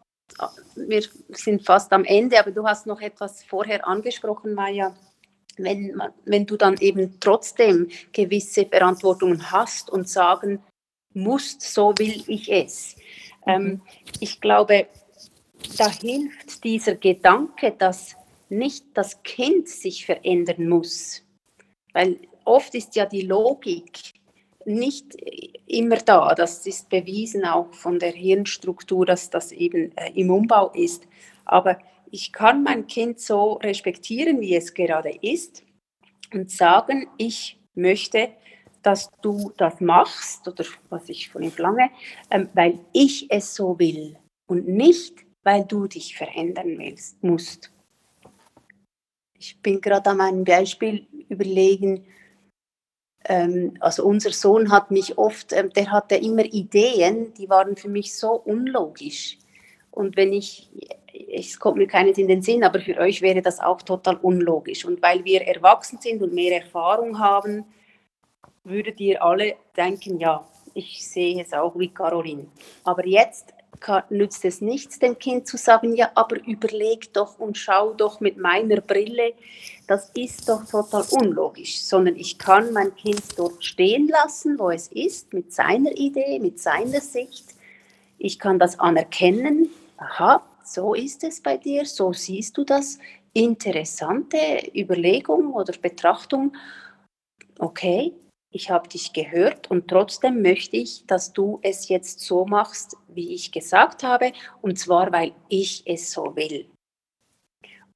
wir sind fast am Ende, aber du hast noch etwas vorher angesprochen, Maja wenn, wenn du dann eben trotzdem gewisse Verantwortungen hast und sagen musst, so will ich es. Ähm, mhm. Ähm, ich glaube, da hilft dieser Gedanke, dass nicht das Kind sich verändern muss, weil oft ist ja die Logik nicht immer da. Das ist bewiesen auch von der Hirnstruktur, dass das eben äh, im Umbau ist. Aber ich kann mein Kind so respektieren, wie es gerade ist und sagen, ich möchte, dass du das machst oder was ich von ihm verlange, ähm, weil ich es so will und nicht, weil du dich verändern willst, musst. Ich bin gerade an meinem Beispiel überlegen, ähm, also unser Sohn hat mich oft, ähm, der hatte immer Ideen, die waren für mich so unlogisch. Und wenn ich, es kommt mir keines in den Sinn, aber für euch wäre das auch total unlogisch. Und weil wir erwachsen sind und mehr Erfahrung haben, würdet ihr alle denken, ja, ich sehe es auch wie Caroline. Aber jetzt nützt es nichts, dem Kind zu sagen, ja, aber überleg doch und schau doch mit meiner Brille. Das ist doch total unlogisch, sondern ich kann mein Kind dort stehen lassen, wo es ist, mit seiner Idee, mit seiner Sicht. Ich kann das anerkennen. Aha, so ist es bei dir, so siehst du das. Interessante Überlegung oder Betrachtung. Okay, ich habe dich gehört und trotzdem möchte ich, dass du es jetzt so machst, wie ich gesagt habe, und zwar, weil ich es so will.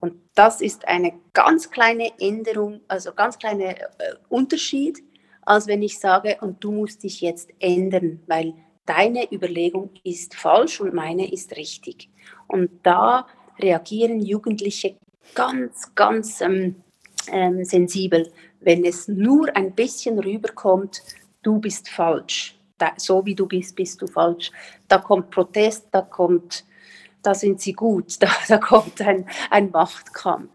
Und das ist eine ganz kleine Änderung, also ganz kleiner äh, Unterschied, als wenn ich sage, und du musst dich jetzt ändern, weil deine Überlegung ist falsch und meine ist richtig. Und da reagieren Jugendliche ganz, ganz ähm, ähm, sensibel wenn es nur ein bisschen rüberkommt, du bist falsch, da, so wie du bist, bist du falsch. Da kommt Protest, da kommt, da sind sie gut, da, da kommt ein, ein Machtkampf.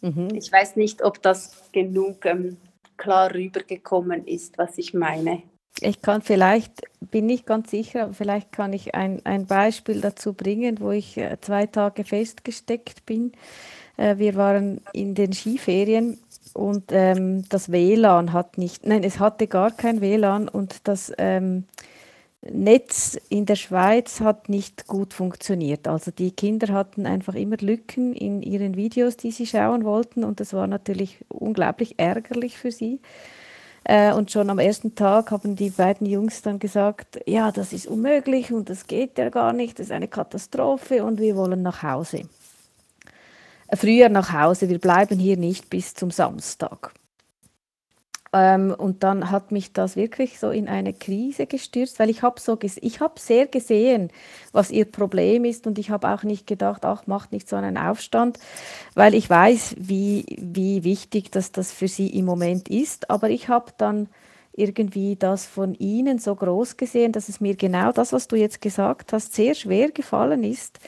Mhm. Ich weiß nicht, ob das genug ähm, klar rübergekommen ist, was ich meine. Ich kann vielleicht, bin nicht ganz sicher, aber vielleicht kann ich ein, ein Beispiel dazu bringen, wo ich äh, zwei Tage festgesteckt bin. Äh, wir waren in den Skiferien und ähm, das WLAN hat nicht, nein, es hatte gar kein WLAN und das ähm, Netz in der Schweiz hat nicht gut funktioniert. Also die Kinder hatten einfach immer Lücken in ihren Videos, die sie schauen wollten und das war natürlich unglaublich ärgerlich für sie. Äh, und schon am ersten Tag haben die beiden Jungs dann gesagt, ja, das ist unmöglich und das geht ja gar nicht, das ist eine Katastrophe und wir wollen nach Hause früher nach Hause, wir bleiben hier nicht bis zum Samstag. Ähm, und dann hat mich das wirklich so in eine Krise gestürzt, weil ich habe so ich habe sehr gesehen, was ihr Problem ist und ich habe auch nicht gedacht, ach, macht nicht so einen Aufstand, weil ich weiß, wie, wie wichtig das, das für sie im Moment ist. Aber ich habe dann irgendwie das von ihnen so groß gesehen, dass es mir genau das, was du jetzt gesagt hast, sehr schwer gefallen ist,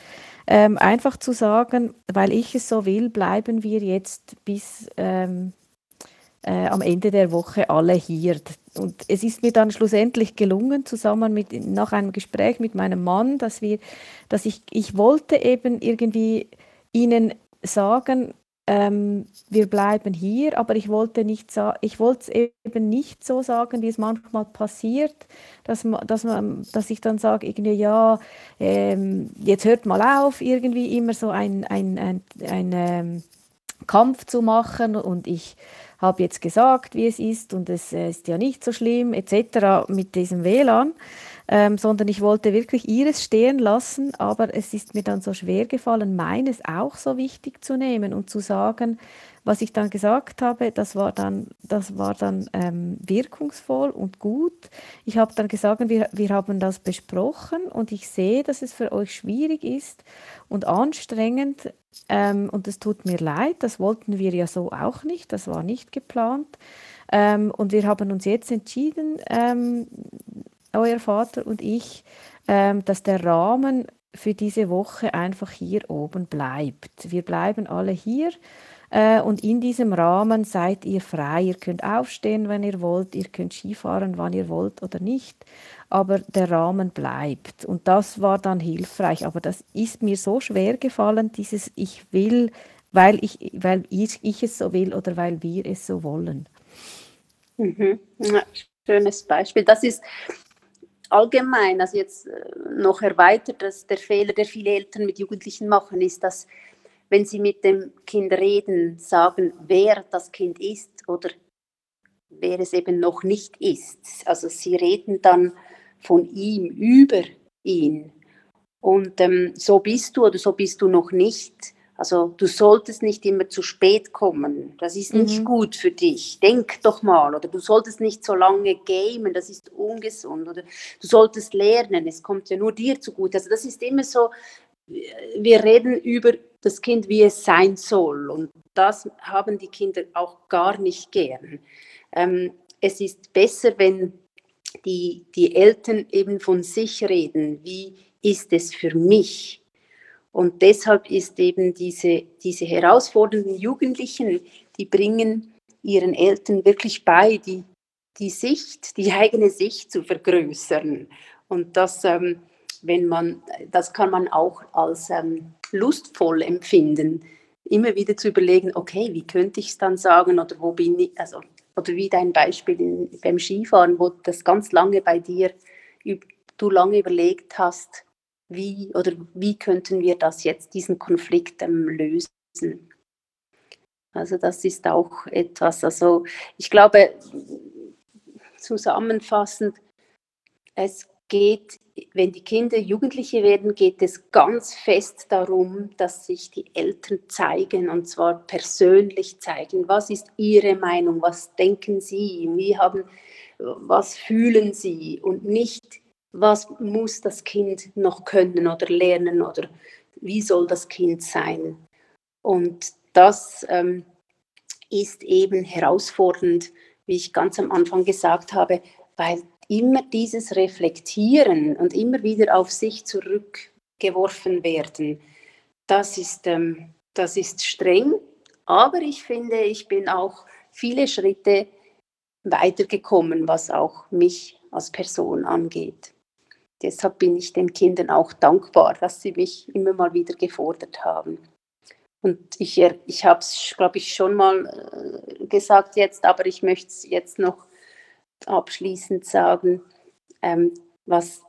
ähm, einfach zu sagen, weil ich es so will, bleiben wir jetzt bis ähm, äh, am Ende der Woche alle hier. Und es ist mir dann schlussendlich gelungen, zusammen mit nach einem Gespräch mit meinem Mann, dass wir, dass ich, ich wollte eben irgendwie ihnen sagen, ähm, wir bleiben hier, aber ich wollte nicht ich wollte es eben nicht so sagen, wie es manchmal passiert, dass, dass, man, dass ich dann sage, irgendwie, ja, ähm, jetzt hört mal auf, irgendwie immer so ein, ein, ein, ein ähm, Kampf zu machen und ich habe jetzt gesagt, wie es ist und es äh, ist ja nicht so schlimm, etc. mit diesem WLAN ähm, sondern ich wollte wirklich ihres stehen lassen, aber es ist mir dann so schwer gefallen, meines auch so wichtig zu nehmen und zu sagen, was ich dann gesagt habe, das war dann, das war dann ähm, wirkungsvoll und gut. Ich habe dann gesagt, wir, wir haben das besprochen und ich sehe, dass es für euch schwierig ist und anstrengend ähm, und es tut mir leid, das wollten wir ja so auch nicht, das war nicht geplant. Ähm, und wir haben uns jetzt entschieden, ähm, euer Vater und ich, ähm, dass der Rahmen für diese Woche einfach hier oben bleibt. Wir bleiben alle hier und in diesem Rahmen seid ihr frei. Ihr könnt aufstehen, wenn ihr wollt, ihr könnt Skifahren, wann ihr wollt oder nicht, aber der Rahmen bleibt. Und das war dann hilfreich. Aber das ist mir so schwer gefallen, dieses Ich will, weil ich, weil ich, ich es so will oder weil wir es so wollen. Mhm. Ja, schönes Beispiel. Das ist allgemein, also jetzt äh, noch erweitert, dass der Fehler, der viele Eltern mit Jugendlichen machen, ist, dass wenn sie mit dem Kind reden, sagen, wer das Kind ist oder wer es eben noch nicht ist. Also sie reden dann von ihm über ihn. Und ähm, so bist du oder so bist du noch nicht. Also du solltest nicht immer zu spät kommen. Das ist nicht mhm. gut für dich. Denk doch mal. Oder du solltest nicht so lange gamen. Das ist ungesund. Oder du solltest lernen. Es kommt ja nur dir zugute. Also das ist immer so. Wir reden über das Kind, wie es sein soll. Und das haben die Kinder auch gar nicht gern. Ähm, es ist besser, wenn die, die Eltern eben von sich reden. Wie ist es für mich? Und deshalb ist eben diese, diese herausfordernden Jugendlichen, die bringen ihren Eltern wirklich bei, die, die Sicht, die eigene Sicht zu vergrößern. Und das, ähm, wenn man, das kann man auch als ähm, lustvoll empfinden, immer wieder zu überlegen, okay, wie könnte ich es dann sagen oder wo bin ich, also, oder wie dein Beispiel in, beim Skifahren, wo das ganz lange bei dir, du lange überlegt hast, wie oder wie könnten wir das jetzt, diesen Konflikt ähm, lösen. Also das ist auch etwas, also ich glaube, zusammenfassend, es geht, wenn die Kinder Jugendliche werden, geht es ganz fest darum, dass sich die Eltern zeigen und zwar persönlich zeigen. Was ist ihre Meinung? Was denken sie? Wie haben, was fühlen sie? Und nicht, was muss das Kind noch können oder lernen oder wie soll das Kind sein? Und das ähm, ist eben herausfordernd, wie ich ganz am Anfang gesagt habe, weil immer dieses Reflektieren und immer wieder auf sich zurückgeworfen werden, das ist, ähm, das ist streng, aber ich finde, ich bin auch viele Schritte weitergekommen, was auch mich als Person angeht. Deshalb bin ich den Kindern auch dankbar, dass sie mich immer mal wieder gefordert haben. Und ich, ich habe es, glaube ich, schon mal äh, gesagt jetzt, aber ich möchte es jetzt noch abschließend sagen, ähm, was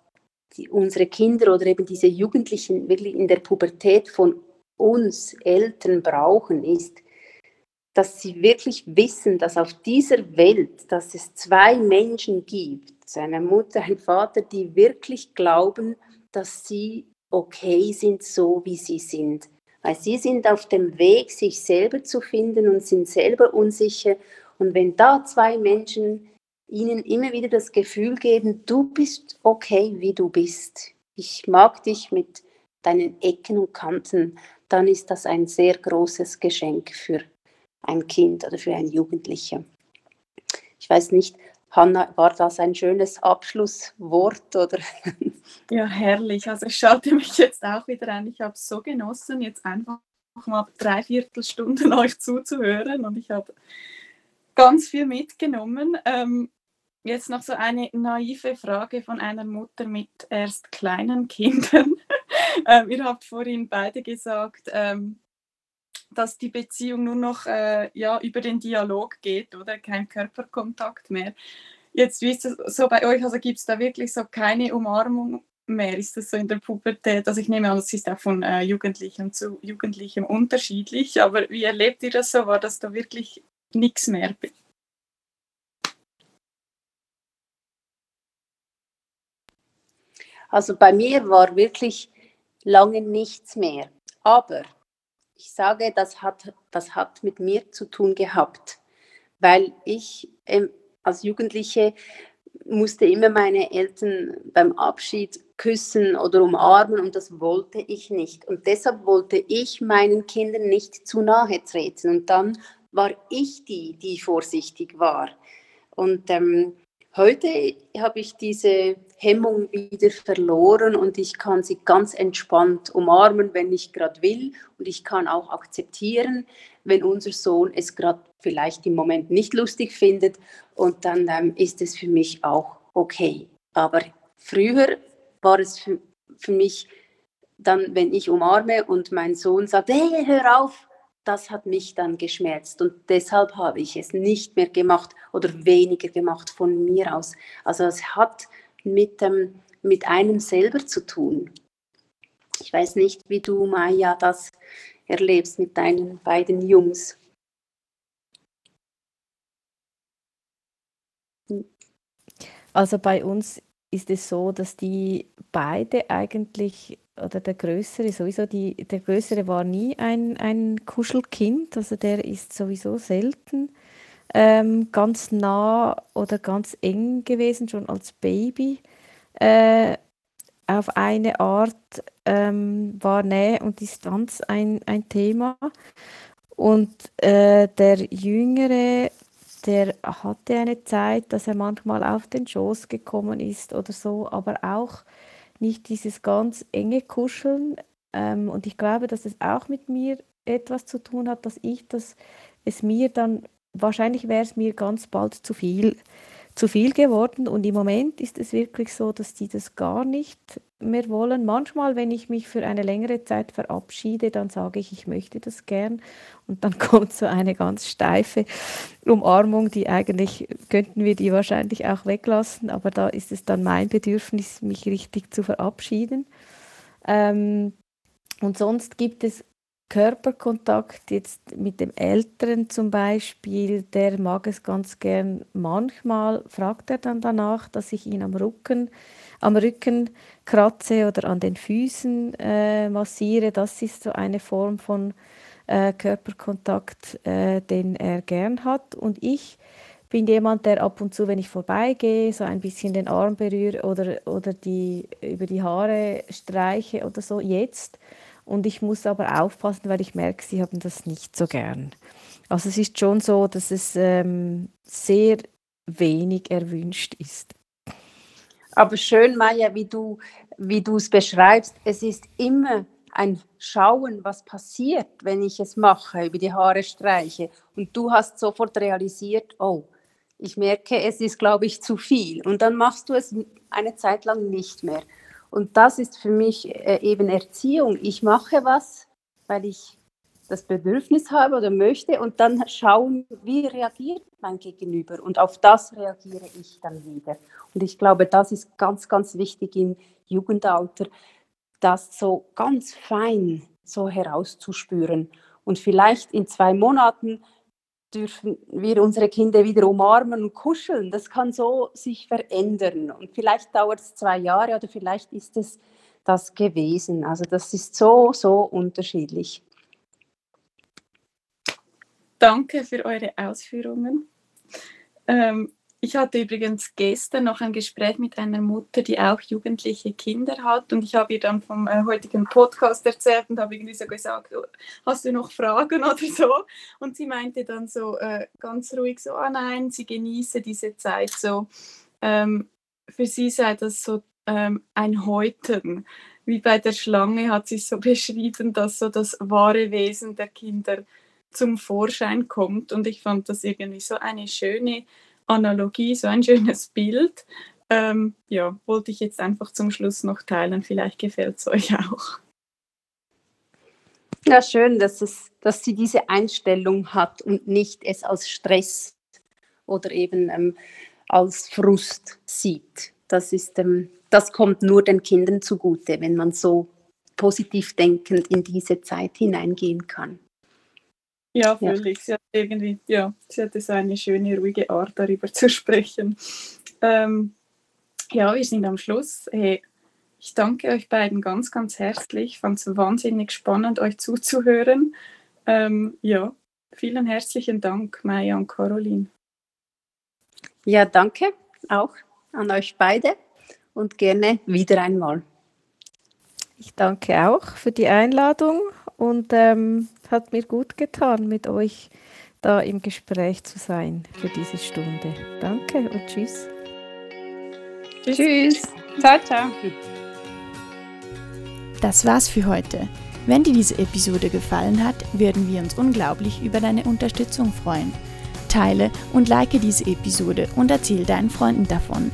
die, unsere Kinder oder eben diese Jugendlichen wirklich in der Pubertät von uns Eltern brauchen, ist, dass sie wirklich wissen, dass auf dieser Welt, dass es zwei Menschen gibt, eine Mutter, ein Vater, die wirklich glauben, dass sie okay sind, so wie sie sind. Weil sie sind auf dem Weg, sich selber zu finden und sind selber unsicher. Und wenn da zwei Menschen ihnen immer wieder das Gefühl geben, du bist okay, wie du bist. Ich mag dich mit deinen Ecken und Kanten, dann ist das ein sehr großes Geschenk für ein Kind oder für einen Jugendlichen. Ich weiß nicht, Hanna, war das ein schönes Abschlusswort oder? Ja, herrlich. Also ich schalte mich jetzt auch wieder ein. Ich habe es so genossen, jetzt einfach mal drei Viertelstunden euch zuzuhören und ich habe ganz viel mitgenommen. Ähm, Jetzt noch so eine naive Frage von einer Mutter mit erst kleinen Kindern. ähm, ihr habt vorhin beide gesagt, ähm, dass die Beziehung nur noch äh, ja, über den Dialog geht oder kein Körperkontakt mehr. Jetzt wie ist es so bei euch, also gibt es da wirklich so keine Umarmung mehr? Ist das so in der Pubertät? Also ich nehme an, es ist auch von äh, Jugendlichem zu Jugendlichem unterschiedlich, aber wie erlebt ihr das so? War das da wirklich nichts mehr? Also bei mir war wirklich lange nichts mehr. Aber ich sage, das hat, das hat mit mir zu tun gehabt, weil ich ähm, als Jugendliche musste immer meine Eltern beim Abschied küssen oder umarmen und das wollte ich nicht. Und deshalb wollte ich meinen Kindern nicht zu nahe treten. Und dann war ich die, die vorsichtig war. Und ähm, Heute habe ich diese Hemmung wieder verloren und ich kann sie ganz entspannt umarmen, wenn ich gerade will. Und ich kann auch akzeptieren, wenn unser Sohn es gerade vielleicht im Moment nicht lustig findet. Und dann ähm, ist es für mich auch okay. Aber früher war es für, für mich dann, wenn ich umarme und mein Sohn sagt, hey, hör auf, das hat mich dann geschmerzt und deshalb habe ich es nicht mehr gemacht oder weniger gemacht von mir aus. Also es hat mit, ähm, mit einem selber zu tun. Ich weiß nicht, wie du, Maya, das erlebst mit deinen beiden Jungs. Also bei uns ist es so, dass die beide eigentlich oder der Größere sowieso, die, der Größere war nie ein, ein Kuschelkind, also der ist sowieso selten ähm, ganz nah oder ganz eng gewesen, schon als Baby. Äh, auf eine Art ähm, war Nähe und Distanz ein, ein Thema. Und äh, der Jüngere, der hatte eine Zeit, dass er manchmal auf den Schoß gekommen ist oder so, aber auch nicht dieses ganz enge Kuscheln. Ähm, und ich glaube, dass es auch mit mir etwas zu tun hat, dass ich das, es mir dann, wahrscheinlich wäre es mir ganz bald zu viel, zu viel geworden. Und im Moment ist es wirklich so, dass die das gar nicht mehr wollen. Manchmal, wenn ich mich für eine längere Zeit verabschiede, dann sage ich, ich möchte das gern. Und dann kommt so eine ganz steife Umarmung, die eigentlich, könnten wir die wahrscheinlich auch weglassen, aber da ist es dann mein Bedürfnis, mich richtig zu verabschieden. Ähm, und sonst gibt es Körperkontakt jetzt mit dem Älteren zum Beispiel, der mag es ganz gern. Manchmal fragt er dann danach, dass ich ihn am Rücken, am Rücken kratze oder an den Füßen äh, massiere. Das ist so eine Form von äh, Körperkontakt, äh, den er gern hat. Und ich bin jemand, der ab und zu, wenn ich vorbeigehe, so ein bisschen den Arm berühre oder, oder die, über die Haare streiche oder so. Jetzt und ich muss aber aufpassen, weil ich merke, sie haben das nicht so gern. Also es ist schon so, dass es ähm, sehr wenig erwünscht ist. Aber schön, Maja, wie du wie du es beschreibst. Es ist immer ein Schauen, was passiert, wenn ich es mache, über die Haare streiche. Und du hast sofort realisiert, oh, ich merke, es ist, glaube ich, zu viel. Und dann machst du es eine Zeit lang nicht mehr. Und das ist für mich äh, eben Erziehung. Ich mache was, weil ich das Bedürfnis habe oder möchte und dann schauen, wie reagiert mein Gegenüber und auf das reagiere ich dann wieder. Und ich glaube, das ist ganz, ganz wichtig im Jugendalter, das so ganz fein so herauszuspüren. Und vielleicht in zwei Monaten dürfen wir unsere Kinder wieder umarmen und kuscheln. Das kann so sich verändern. Und vielleicht dauert es zwei Jahre oder vielleicht ist es das gewesen. Also das ist so, so unterschiedlich. Danke für eure Ausführungen. Ähm, ich hatte übrigens gestern noch ein Gespräch mit einer Mutter, die auch jugendliche Kinder hat. Und ich habe ihr dann vom äh, heutigen Podcast erzählt und habe irgendwie so gesagt, oh, hast du noch Fragen oder so? Und sie meinte dann so äh, ganz ruhig so, ah nein, sie genieße diese Zeit so. Ähm, für sie sei das so ähm, ein Häuten. Wie bei der Schlange hat sie so beschrieben, dass so das wahre Wesen der Kinder zum Vorschein kommt. Und ich fand das irgendwie so eine schöne Analogie, so ein schönes Bild. Ähm, ja, wollte ich jetzt einfach zum Schluss noch teilen. Vielleicht gefällt es euch auch. Ja, schön, dass, es, dass sie diese Einstellung hat und nicht es als Stress oder eben ähm, als Frust sieht. Das, ist, ähm, das kommt nur den Kindern zugute, wenn man so positiv denkend in diese Zeit hineingehen kann. Ja, völlig. Ja. Sie hat irgendwie, ja, sie hatte so eine schöne, ruhige Art, darüber zu sprechen. Ähm, ja, wir sind am Schluss. Hey, ich danke euch beiden ganz, ganz herzlich. Ich fand es wahnsinnig spannend, euch zuzuhören. Ähm, ja, vielen herzlichen Dank, Maya und Caroline. Ja, danke auch an euch beide und gerne wieder einmal. Ich danke auch für die Einladung und ähm, hat mir gut getan, mit euch da im Gespräch zu sein für diese Stunde. Danke und tschüss. Tschüss. tschüss. Ciao, ciao. Das war's für heute. Wenn dir diese Episode gefallen hat, würden wir uns unglaublich über deine Unterstützung freuen. Teile und like diese Episode und erzähl deinen Freunden davon.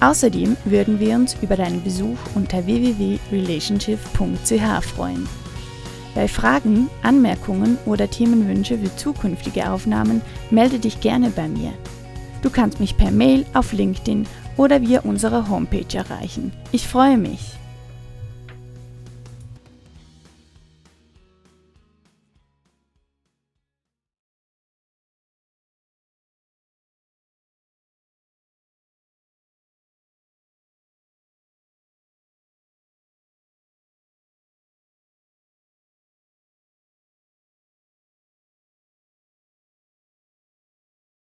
Außerdem würden wir uns über deinen Besuch unter www.relationship.ch freuen. Bei Fragen, Anmerkungen oder Themenwünsche für zukünftige Aufnahmen melde dich gerne bei mir. Du kannst mich per Mail auf LinkedIn oder via unsere Homepage erreichen. Ich freue mich.